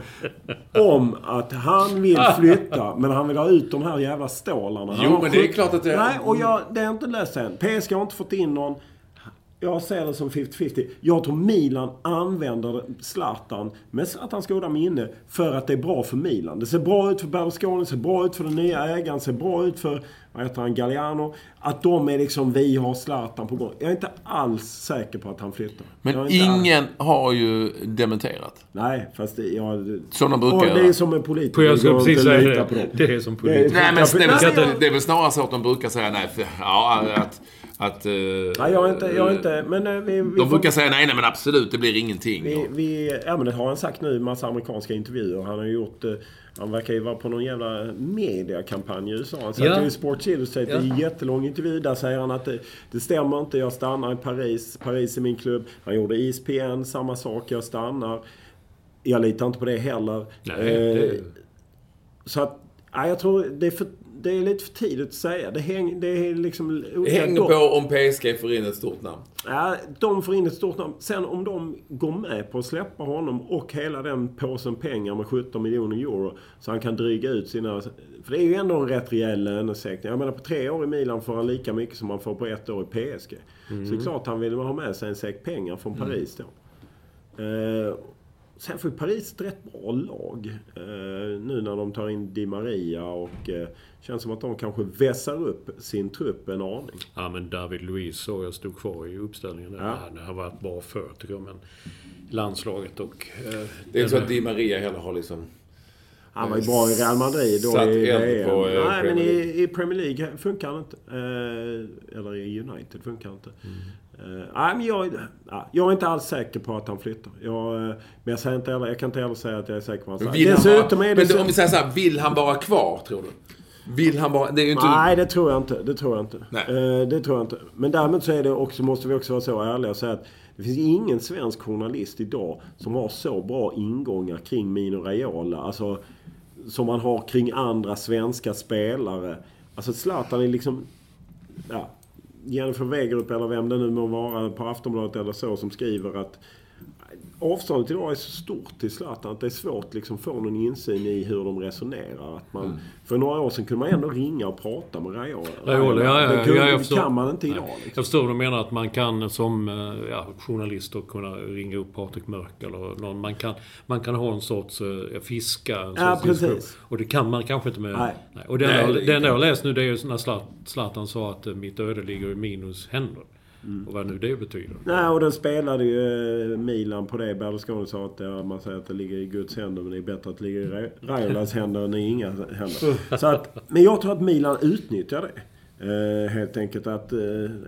om att han vill flytta, men han vill ha ut de här jävla stålarna. Han
Jo, men det är klart att det-
Nej, och jag, det är inte löst än. PSG har inte fått in någon. Jag ser det som 50-50. Jag tror Milan använder Zlatan med Zlatans goda minne för att det är bra för Milan. Det ser bra ut för Berlusconi, det ser bra ut för den nya ägaren, det ser bra ut för, vad heter han, Galliano. Att de är liksom, vi har Zlatan på gång. Jag är inte alls säker på att han flyttar.
Men ingen har ju dementerat.
Nej, fast det, jag...
Som de brukar
det är som en politiker.
Jag
går
precis säga det. Det är som politiker.
Nej, men det är väl snarare så att de brukar säga nej, för, ja, att... att eh,
Nej, jag är inte... Jag är inte men eh, vi, vi,
De
får-
brukar säga nej, nej men absolut, det blir ingenting.
vi, vi, ja, men det har han sagt nu i massa amerikanska intervjuer. Han har gjort... eh, Han verkar ju vara på någon jävla mediakampanj i USA. Han satt
Ja.
ju i Sports Illustrated
Ja.
i en jättelång intervju. Där säger han att det, det stämmer inte. Jag stannar i Paris. Paris är min klubb. Han gjorde ISPN, samma sak. Jag stannar. Jag litar inte på det heller.
Nej,
Eh,
det,
Så att, ja, jag tror det är, för, det är lite för tidigt att säga. Det, häng, det är liksom...
Hänger på om PSG får in ett stort namn.
Ja, de får in ett stort namn. Sen om de går med på att släppa honom och hela den påsen pengar med 17 miljoner euro. Så han kan dryga ut sina... För det är ju ändå en rätt rejäl lönesänkning. Jag menar på tre år i Milan får han lika mycket som han får på ett år i PSG. Så det är klart han vill ha med sig en säck pengar från Paris då. Eh, sen får ju Paris ett rätt bra lag. Eh, nu när de tar in Di Maria och eh, känns som att de kanske vässar upp sin trupp en aning.
Ja, men David Luiz såg jag stod kvar i uppställningen.
Ja.
Ja. Det har varit bra för tycker jag. Men landslaget och... Eh,
Det är inte så att Di Maria heller har liksom...
Han var ju bra i Real Madrid då
Satt
i VM.
på, eh,
Nej, men
Premier
i, i Premier League funkar han inte. Eller i United funkar han inte.
Mm.
Eh, nej, men jag, ja, jag är inte alls säker på att han flyttar. Jag, eh, men jag, säger inte heller, jag kan inte heller säga att jag är säker på att han
han
Dessutom
vara,
är det
men
så...
om vi säger så här, vill han vara kvar, tror du? Vill han vara... Det är inte...
Nej, det tror jag inte. Det tror jag inte. Eh, det tror jag inte. Men däremot så är det också, måste vi också vara så ärliga och säga att det finns ingen svensk journalist idag som har så bra ingångar kring Mino Raiola. Alltså, som man har kring andra svenska spelare. Alltså Zlatan är liksom... Ja, Jennifer Wegerup eller vem det nu må vara på Aftonbladet eller så som skriver att avståndet idag är så stort till Zlatan att det är svårt liksom få någon insyn i hur de resonerar. Att man,
Mm.
För några år sedan kunde man ändå ringa och prata med Raiola.
Raiola, ja, ja,
det, kunde,
ja, förstår.
kan man inte idag. Liksom.
Jag förstår vad du menar att man kan som eh, ja, journalist då kunna ringa upp Patrik Mörk eller någon. Man kan, man kan ha en sorts eh, fiska. En
Ja,
sorts
precis.
Och det kan man kanske inte med...
Nej.
Och
Nej,
enda
det
enda jag läst nu det är ju när Zlat- Zlatan sa att eh, mitt öde ligger i Minos händer.
Mm.
Och vad nu det betyder.
Nej, och den spelade ju eh, Milan på det. Berlusconi sa att ja, man säger att det ligger i Guds händer men det är bättre att det ligger i Ra- Raiolas händer än i inga händer. Så att, men jag tror att Milan utnyttjar det. Eh, helt enkelt att, eh,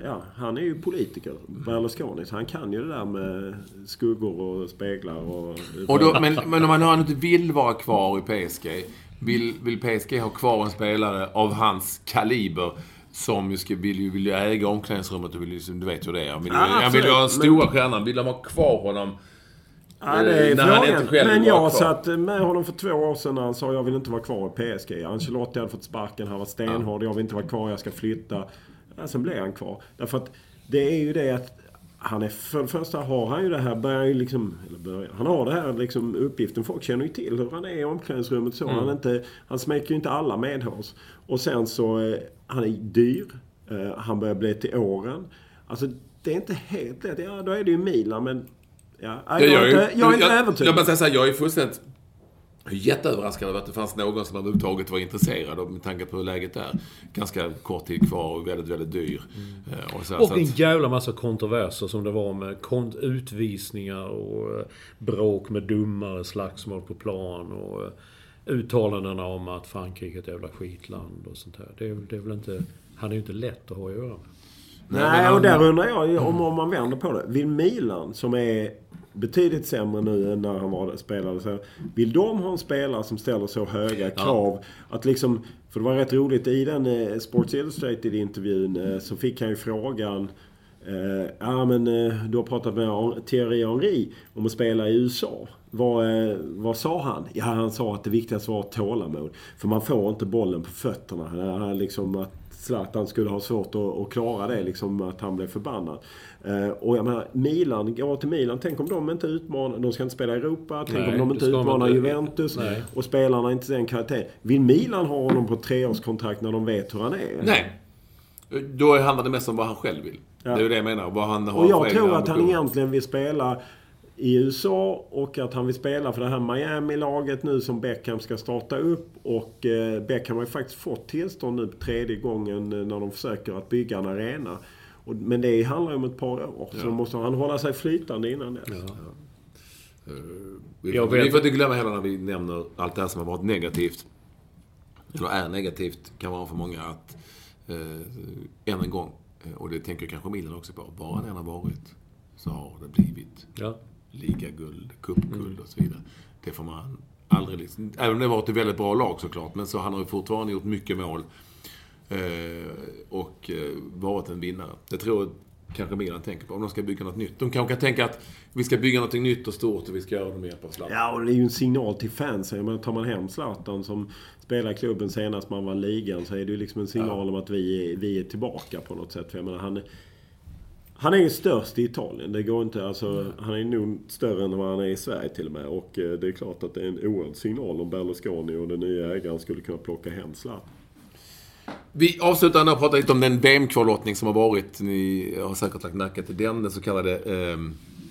ja, han är ju politiker, Berlusconi. Så han kan ju det där med skuggor och speglar och...
Och då, men, men om han inte vill vara kvar i PSG. Vill, vill PSG ha kvar en spelare av hans kaliber som vill, ju, vill ju äga omklädningsrummet och vill ju, du vet hur det är. Han vill,
Ja,
han vill ju ha den stora stjärnan. Vill de ha kvar honom?
Ja, det är frågan. Men jag satt med honom för två år sedan när han sa jag vill inte vara kvar i PSG. Ancelotti hade fått sparken, han var stenhård. Jag vill inte vara kvar, jag ska flytta. Ja, sen blev han kvar. Därför att det är ju det att han är, för det första har han ju det här, börjar ju liksom, eller börjar, han har det här liksom uppgiften. Folk känner ju till hur han är i omklädningsrummet så. Han, är inte, han smäcker ju inte alla medhårs. Och sen så, eh, han är dyr. Eh, han börjar bli till åren. Alltså det är inte helt lätt. Ja, då är det ju Milan men... Ja, jag,
Jag,
är
jag,
inte, jag är inte
jag,
övertygad.
jag, bara säga så här, jag är fullständigt jätteöverraskad över att det fanns någon som överhuvudtaget var intresserad av med tanke på hur läget är. Ganska kort tid kvar och väldigt, väldigt dyr. Eh, Och, så
Och en
att,
jävla massa kontroverser som det var med utvisningar och eh, bråk med domare, slagsmål på plan och eh, uttalandena om att Frankrike är ett jävla skitland och sånt där. Det är, det är väl inte... Han är ju inte lätt att ha att göra med.
Nej, och där undrar jag om, om man vänder på det. Vill Milan, som är betydligt sämre nu än när han var spelare, så vill de ha en spelare som ställer så höga krav att liksom... För det var rätt roligt i den eh, Sports Illustrated-intervjun eh, så fick han ju frågan Eh, ja men eh, du har pratat med Thierry Henry om att spela i USA. Vad, eh, vad sa han? Ja, han sa att det viktigaste var tålamod. För man får inte bollen på fötterna. Han liksom att Zlatan skulle ha svårt att, att klara det, liksom att han blev förbannad. Eh, och jag menar, Milan, går till Milan. Tänk om de inte utmanar... De ska inte spela i Europa. Tänk
Nej,
om de inte utmanar
inte.
Juventus.
Nej.
Och spelarna inte den karaktären. Vill Milan ha honom på treårskontrakt när de vet hur han är?
nej. Då handlar det mest om vad han själv vill.
Ja.
Det är ju det jag menar. Vad han har
Och jag tror att han egentligen vill spela i USA och att han vill spela för det här Miami-laget nu som Beckham ska starta upp. Och eh, Beckham har ju faktiskt fått tillstånd nu tredje gången eh, när de försöker att bygga en arena. Och, men det handlar ju om ett par år. Så måste han hålla sig flytande innan dess.
Vi,
Jag
får-
vet-
vi får inte glömma heller när vi nämner allt det här som har varit negativt. Eller är negativt, kan vara för många att... Eh, än en gång, eh, och det tänker kanske Milan också på. Var han än har varit så har det blivit
Ja.
ligaguld, cupguld och så vidare. Det får man aldrig liksom... Även om det har varit ett väldigt bra lag såklart. Men så han har ju fortfarande gjort mycket mål. Eh, och eh, varit en vinnare. Det tror jag kanske Milan tänker på. Om de ska bygga något nytt. De kanske kan tänka att vi ska bygga något nytt och stort och vi ska göra det med hjälp av Zlatan.
Ja, och det är ju en signal till fansen. Menar, tar man hem Zlatan som spelade klubben senast man vann ligan så är det ju liksom en signal om att vi är, vi är tillbaka på något sätt. För jag menar, han han är ju störst i Italien. Det går inte, alltså, han är nog större än vad han är i Sverige till och med. Och eh, det är klart att det är en oerhörd signal om Berlusconi och den nya ägaren skulle kunna plocka hem Zlatan.
Vi avslutar nu och pratar lite om den VM-kvallottning som har varit. Ni har säkert lagt märke till den. Den så kallade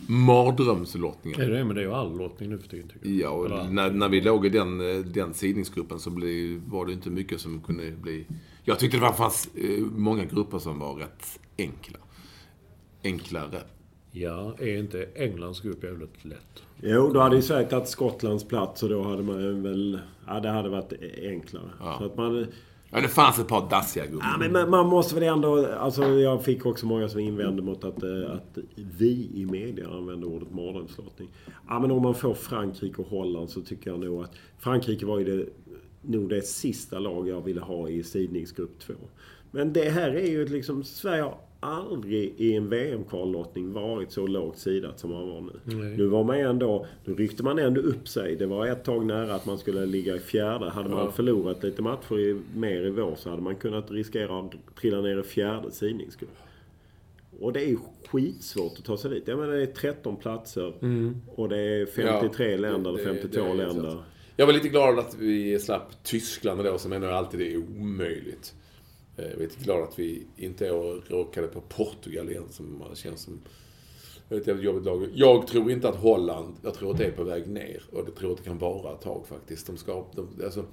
mardrömslottningar.
Det är det, men det är ju all lottning nu för tiden tycker jag.
Ja, och
Eller-
när, när vi låg i den, eh, den sidningsgruppen så blev, var det inte mycket som kunde bli... Jag tyckte det var- fanns eh, många grupper som var rätt enkla. Enklare.
Ja, är inte Englands grupp jävligt lätt?
Jo, då hade ju Sverige tagit Skottlands plats och då hade man väl... Ja, det hade varit enklare. Så att man...
Ja, det fanns ett par dassiga grupper.
Ja, men man- man måste väl ändå... Alltså, jag fick också många som invände mot att, eh, att vi i media använder ordet mardrömslottning. Ja, men om man får Frankrike och Holland så tycker jag nog att... Frankrike var ju det, nog det sista lag jag ville ha i sidningsgrupp 2. Men det här är ju liksom... Sverige har aldrig i en VM-kvallottning varit så lågt sidat som man var nu. Nu var man ändå... Nu ryckte man ändå upp sig. Det var ett tag nära att man skulle ligga i fjärde. Hade man förlorat lite matcher i, mer i vår så hade man kunnat riskera att trilla ner i fjärde sidningsgrupp. Och det är skitsvårt att ta sig dit. Jag menar det är 13 platser och det är 53
Ja,
länder
det-
eller
det-
52
det är
länder.
Jag var lite glad att vi slapp Tyskland då, som ändå alltid är omöjligt. Eh, Jag är lite glad att vi inte råkade på Portugal igen, som man känns som ett jävligt jobbigt lag. Jag tror inte att Holland, jag tror att det är på väg ner. Och jag tror att det kan vara ett tag faktiskt. De ska, de, alltså,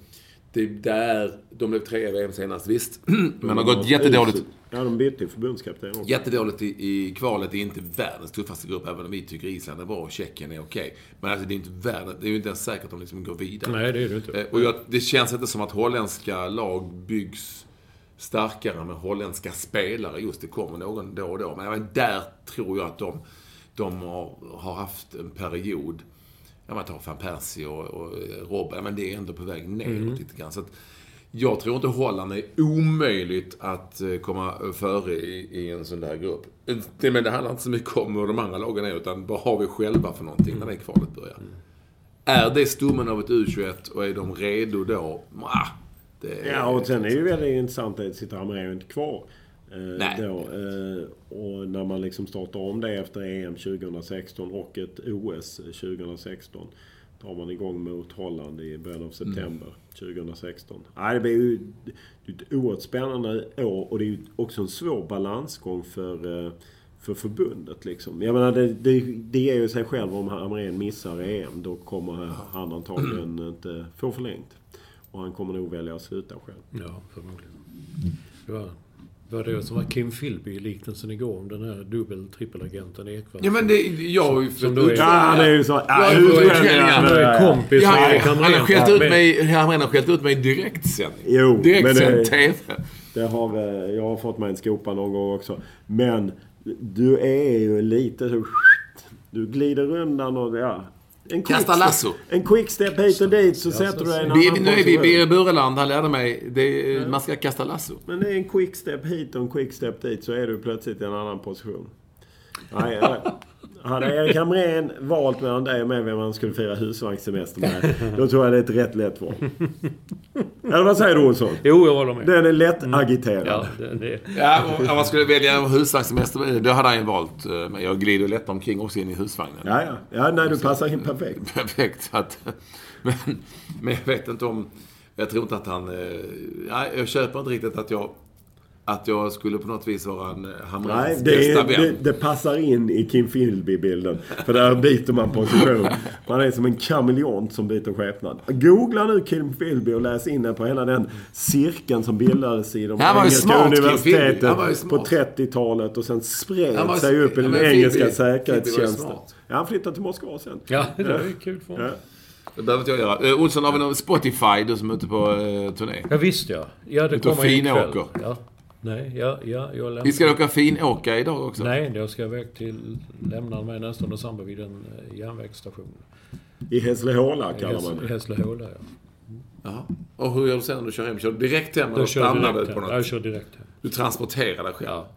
det är där, de blev trea i VM senast, visst. [CLEARS THROAT] Men har gått jättedåligt.
Ja, de bytte ju förbundskapten också.
Jättedåligt i, i kvalet. Det är inte världens tuffaste grupp, även om vi tycker Island är bra och Tjeckien är okej. Men alltså, det är inte världens, det är ju inte ens säkert att de liksom går vidare.
Nej, det är det inte.
Eh, Och jag, det känns inte som att holländska lag byggs starkare med holländska spelare. Just det kommer någon då och då. Men även där tror jag att de, de har, har haft en period. Ja, man tar van Persie och, och Robben. Men det är ändå på väg neråt lite grann. Så att jag tror inte Holland är omöjligt att eh, komma före i, i en sån där grupp. Det, men det handlar inte så mycket om hur de andra lagen är, utan vad har vi själva för någonting när det kvalet börjar. Är det stommen av ett U21 och är de redo då? Mwah, det är,
Ja, och sen är det ju väldigt intressant att sitter Hamrén inte kvar. Eh,
Nej.
Då, eh, och när man liksom startar om det efter EM 2016 och ett OS 2016. Tar man igång mot Holland i början av september 2016. Nej, det blir ju är ett oerhört spännande år och det är ju också en svår balansgång för, eh, för förbundet. Liksom. Jag menar, det, det, det ger ju sig själv om Hamrén missar EM. Då kommer han antagligen inte få förlängt. Och han kommer nog välja att sluta själv.
Ja, förmodligen. Det var, det var det som var Kim Philby i liknelsen igår om den här dubbel trippelagenten Ekwall.
Ja, men det, jag har ju
Som då är-
Ja, han är ju så... Ja.
Han är kompis
Ja,
med
han, han har skällt ut mig, Hamrén har skällt ut mig i direktsändning.
Jo, men
Direktsänd
det-
TV.
Det har vi, jag har fått mig en skopa någon gång också. Men du är ju lite så... Du glider undan och ja... En quick
Kasta lasso.
En quickstep hit och dit så sätter du dig i en annan
nu är vi
position.
Birger Bureland, han lärde mig. Det, är- man ska kasta lasso.
Men det är en quickstep hit och en quickstep dit så är du plötsligt i en annan position. Nej. Hade Erik Hamrén valt mellan dig och mig vem han skulle fira husvagnssemester med, då tror jag det är ett rätt lätt val. Eller vad säger du Olsson?
Jo, jag håller med.
Den är lätt agiterad.
Ja, det, det,
Ja, och om man skulle välja husvagnssemester, då hade han ju valt eh, mig. Jag glider lätt omkring också in i husvagnen.
Ja, ja. ja nej, du passar in perfekt. [LAUGHS]
Perfekt. Att, men, men jag vet inte om... Jag tror inte att han... eh, Ja, jag köper inte riktigt att jag... Att jag skulle på något vis vara en eh,
det,
bästa
är,
vän.
det, det passar in i Kim Philby-bilden. För där byter man position. Man är som en kameleont som byter skepnad. Googla nu Kim Philby och läs in på hela den cirkeln som bildades i de
Han var ju
engelska
smart,
universiteten
Philby. Var ju
på
smart.
30-talet och sen spred
var-
sig upp i den engelska
Philby- Philby var ju
säkerhetstjänsten.
smart.
Ja, han flyttade till Moskva sen.
ja, det är kul för honom.
Ja.
Det behöver inte jag göra. Eh, Olsson, har vi någon Spotify, du som är ute på eh, turné?
Ja, visst ja. Ja, det
Ute
kommer ikväll. Ja. Nej, ja, ja, jag lämnar...
Vi ska åka finåka idag också.
Nej, jag ska iväg till... Lämnar mig nästa december vid en eh, järnvägsstation.
I Hässleholm
I
kallar man det.
Hässleholm, ja.
Jaha. Och hur gör du sen när du kör hem? Kör du direkt hem eller stannar du på något?
Jag kör direkt hem.
Du transporterar dig själv?
Ja.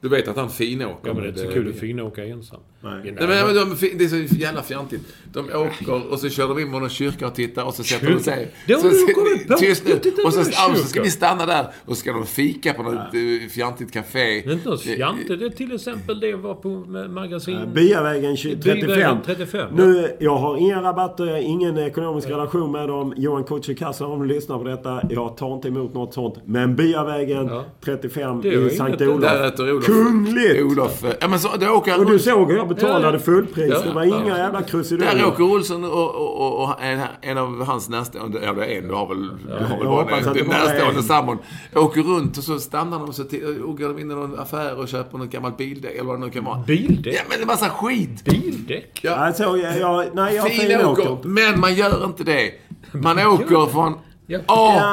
Du vet att han finåker?
Ja, men det är inte så kul att finåka ensam.
Nej.
Ja,
Nej, men, de, det är så jävla fjantigt. De åker och så kör de in på någon kyrka och tittar och så sätter de sig... Så, så-
kommit på.
Tyst nu! Och så, ja, och så ska vi stanna där och så ska de fika på något ja. fjantigt café.
Det är inte något fjantigt. Det är till exempel det var på ma- magasin...
Byavägen 20 35.
Byvägen 35,
Nu, jag har inga rabatter, jag har ingen ekonomisk relation med dem. Johan Kücükassi om du lyssnar på detta. Jag tar inte emot något sånt. Men Byavägen
Ja.
35
Det är ju
i Sankt Olof.
Där Olof
Kungligt!
Olof. eh, Ja, men så, då åker
Och du såg jag betalade fullpris.
Ja,
Det var
ja.
inga jävla krusiduller.
Där åker Olsson och, och, och, och en, en av hans närstående, ja är en, du har väl, du har väl
Jag
bara en,
är
närstående
en.
sambon. Åker runt och så stannar de och så till, och går de in i någon affär och köper något gammalt bildäck eller vad det nu kan vara.
Bildäck?
Ja men det är massa skit!
Bildäck?
Ja.
Alltså, jag, jag, nej, jag
Fin åker, men man gör inte det. Man åker från
Ja.
A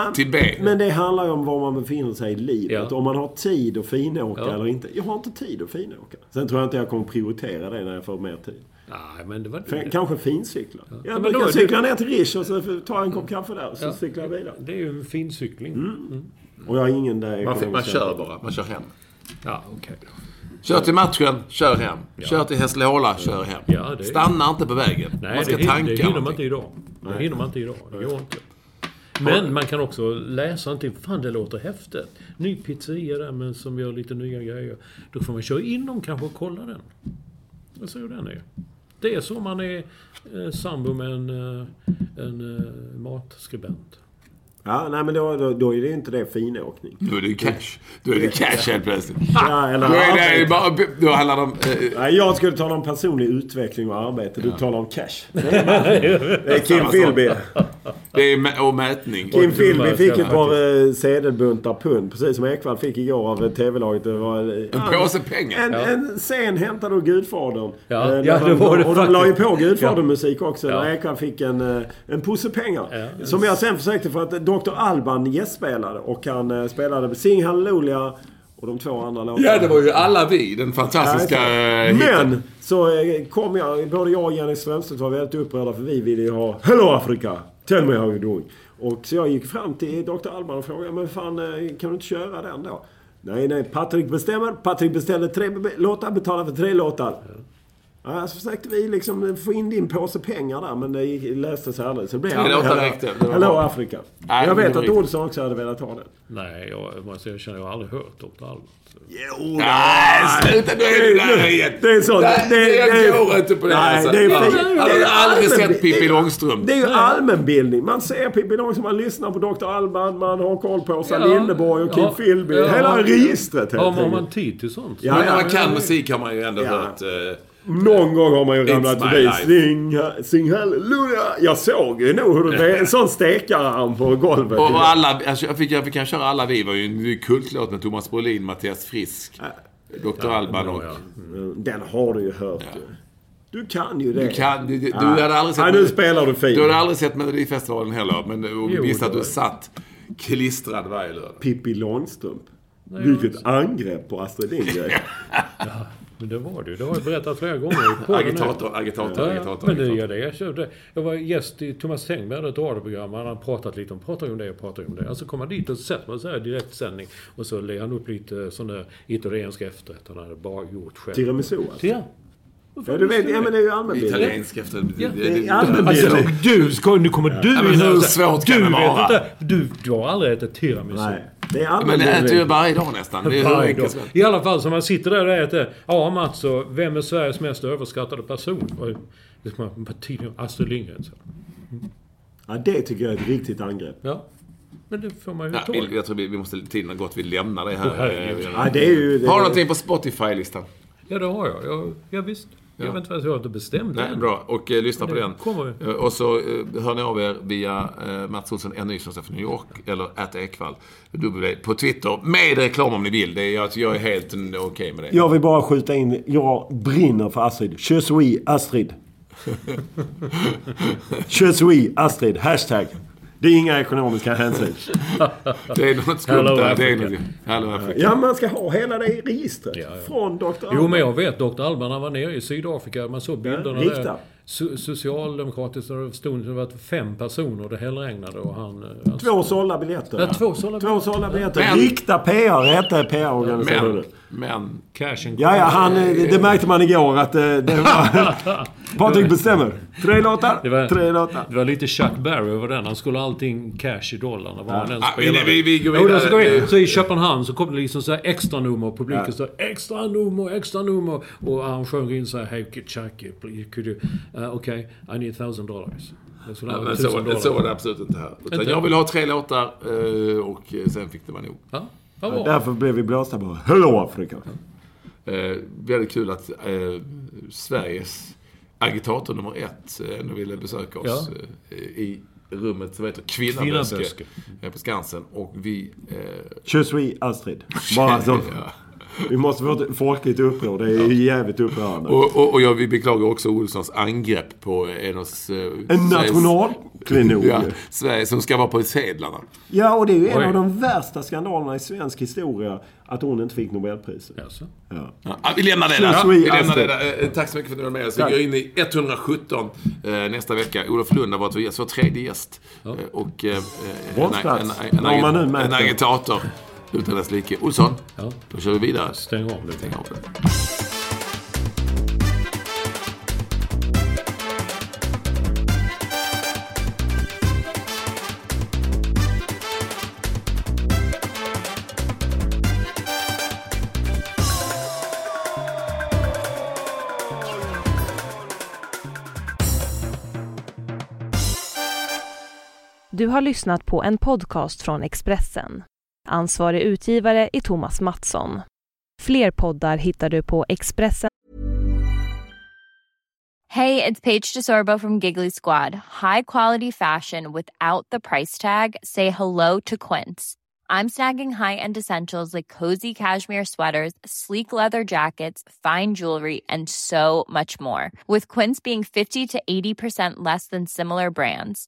Ja,
till B.
Men det handlar ju om var man befinner sig i livet.
Ja.
Om man har tid att finåka
Ja.
eller inte. Jag har inte tid att finåka. Sen tror jag inte jag kommer prioritera det när jag får mer tid.
Nej, men det var...
För, kanske fincykla. Jag
men då
brukar
det-
cykla ner till Rish och så tar jag en kopp kaffe där och så
Ja.
cyklar jag vidare.
Det är ju en fin cykling.
Mm. Och jag har ingen där
Man, man kör bara, man kör hem.
Ja, okej då.
Kör till matchen, kör hem. Kör till Hässleholm, kör hem.
Ja, det är-
Stanna inte på vägen.
Nej,
man ska
det,
tanka
det hinner man inte idag. Det hinner man inte idag. Det går inte. Men man kan också läsa någonting. Fan, det låter häftigt. Ny pizzeria där men som gör lite nya grejer. Då får man köra in dem kanske och kolla den. Och se hur den är. Det är så man är eh, sambo med en, eh, en eh, matskribent.
Ja, nej men då, då, då är det ju inte det finåkning.
Då är det cash. Då är det cash helt plötsligt.
Ja, eller
Då, är det bara, då handlar det om... Eh,
Nej, jag skulle tala om personlig utveckling och arbete. Du talar om cash. [LAUGHS] Det är Kim Philby.
det är och mätning.
Kim Philby fick ett par eh, sedelbuntar pund. Precis som Ekwall fick igår av eh, TV-laget. Det var, eh,
En påse pengar.
En, en scen hämtad ur Gudfadern.
Ja, ja, det
de-
var det
Och de la ju på Gudfadern-musik också.
Ja.
När Ekwall fick en, en påse pengar.
Ja.
Som jag sen försökte för att Dr. Alban gästspelade. Och han eh, spelade Sing Hallelujah och de två andra låtarna.
Ja, det var ju alla vi. Den fantastiska eh, hitten.
Men så eh, kom jag, både jag och Jenny Strömstedt var väldigt upprörda för vi ville ju ha Hello Africa! Tell me how you're doing. Och så jag gick fram till Dr. Alban och frågade men fan eh, kan du inte köra den då? Nej, nej, Patrik bestämmer. Patrik beställde tre låtar, betalar för tre låtar. Ja, så försökte vi liksom få in din påse pengar där men det löste sig aldrig. Så det blev aldrig Hello-.
Det
Hello. Africa.
Nej,
jag
det
vet att. Olsson också hade velat ha den.
Nej, jag måste erkänna, jag har aldrig hört Dr. Alban.
Jo,
Nej, sluta! Nu är du där igen.
Det är sånt.
Det, det, går inte på det
Nej,
alltså.
det är Det
har
är
aldrig
allmän-
sett Pippi
det är-
Långstrump.
Det är ju allmänbildning. Man ser Pippi Långstrump, man lyssnar på Dr. Alban, man har koll på Åsa
Ja,
Linderborg och Kim
ja,
Philby. Hela registret helt
Har man, har
enkelt.
man tid till sånt?
Ja,
Men när man kan musik har man ju ändå hört...
Någon gång har man ju ramlat förbi. Sing, sing halleluja. Jag såg ju nog hur det är en sån stekararm på golvet.
och, och alla, alltså jag, fick, jag fick köra Alla vi var ju en kultlåt med Thomas Brolin, Mattias Frisk, Dr. Alban och...
Ja,
Den har du ju hört ju. Du kan ju det.
Du kan... Du, du, du
Ja.
hade aldrig sett...
Ja, nu spelar du fint.
Du hade aldrig sett Melodifestivalen heller, men
Jo,
visste att
det
du satt klistrad varje lördag.
Pippi Långstrump. Vilket angrepp på Astrid Lindgren. [LAUGHS]
Men det var ju. Det har jag berättat flera gånger nu.
Agitator, agitator,
Ja,
agitator.
men det gör det. Jag, körde, jag var gäst i Thomas Tengberg, ett radioprogram. Han hade pratat lite om, pratar om det och pratar om det. Alltså kommer han dit och sätter man så här direktsändning. Och så lägger han upp lite sån där italiensk efterrätt han hade bara gjort själv.
Tiramisu alltså.
Ja.
Ja, du vet, ja men det är ju allmänbildning.
Italiensk efter...
Ja.
allmänbildning.
Alltså, du ska, nu kommer du
men
in
hur
här och
svårt
säger,
kan
du
det vara?
Du, du har aldrig ätit tiramisu.
Nej, det är
Men det äter ju varje dag nästan. Det är
Varje dag. I alla fall, så man sitter där och äter. Ja, Mats, och vem är Sveriges mest överskattade person? Astrid Lindgren. Så.
Ja, det tycker jag är ett riktigt angrepp.
Ja. Men det får man ju
Ja,
ta.
vi- jag tror vi, vi måste, tiden har gått, vi lämnar det här.
Herregud.
Ja, det är ju... Det,
Har du någonting på Spotify-listan?
Ja, det har jag. Jag, ja, visst. Jag
Ja.
vet inte vad jag har bestämt
Nej,
än.
bra. Och eh, lyssna på
Det
den.
kommer.
Eh, och så eh, hör ni av er via eh, Mats Olsson, en nyhetsrösta från New York, eller att Ekvall, W, på Twitter. Med reklam om ni vill. Det är, jag, jag är helt okej med det.
Jag vill bara skjuta in, jag brinner för Astrid. Je suis Astrid. [LAUGHS] Je suis Astrid. Hashtag. Det är inga ekonomiska hänsyn. [LAUGHS]
Det är något skumt
Hello,
där. Det är något, Hello Africa.
Ja, man ska ha hela det registret.
Ja, ja.
Från Dr.
Jo,
Alban.
men jag vet. Dr. Alban, han var nere i Sydafrika. Man såg bilderna
rikta.
där. So socialdemokratiskt, och det stod det var fem personer. Det hällregnade och han... han
Två sålda biljetter.
Ja, två sålda
Två sålda biljetter.
Men-
Rikta PR hette PR-organisationen.
Men, men.
Cash and
Ja, ja, han, det märkte man igår att eh, det var... [LAUGHS] Patrik bestämmer. Tre låtar,
Det var-
tre låtar.
Det var lite Chuck Berry över den. Han skulle allting cash i dollarn. Var han än
Ah,
spelade.
vi- vi går vidare.
ska vi, så i Köpenhamn så kom det liksom så här extra nummer och publiken
Ja.
så extra nummer, extra nummer. Och han sjöng in så här Hey Chuck, could you... Uh, okay, I need thousand dollars.
Ja,
ha
men
1000
så,
dollar.
så var det absolut inte här. Utan
Inte?
jag ville ha tre låtar eh, och eh, sen fick det vara nog.
Ja,
Ja, därför blev vi blåsta på Hello Africa.
Eh, väldigt kul att eh, Sveriges agitator nummer ett eh, ändå ville besöka oss
Ja.
eh, i rummet som heter Kvinnaböske
Kvinnaböske.
eh, på Skansen. Och vi... Eh,
Je suis Astrid. Bara [LAUGHS] så.
Ja.
Vi måste få ett folkligt uppror. Det är ju jävligt upprörande.
Och, och, och jag, vi beklagar också Olssons angrepp på en av eh,
En
Sveriges-
nationalklenod.
Ja,
Ja.
Sverige som ska vara på sedlarna.
ja, och det är ju en
Oj.
av de värsta skandalerna i svensk historia att hon inte fick Nobelpriset.
Alltså.
Ja.
Ja, ah, vi lämnar det
Ja,
där.
vi
Vi lämnar det där. Eh, Tack så mycket för att ni var med oss. Vi går in i 117 eh, nästa vecka. Olof Lund har varit vår gäst, vår tredje gäst. Eh, Och eh, en, en, en, en, agitator utan dess like. Olsson,
Ja.
då kör vi vidare.
Stäng av det.
Stäng av det.
Du har lyssnat på en podcast från Expressen. Ansvarig utgivare är Thomas Mattsson. Fler poddar hittar du på Expressen
Hej, det är Paige DeSorbo från Giggly Squad. High quality fashion without the price tag. Say hello to Quince. I'm snagging high-end essentials like cozy cashmere sweaters, sleek leather jackets, fine jewelry, and so much more. With Quince being 50 to 80% less than similar brands.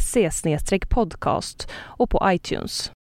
Se podcast och på iTunes.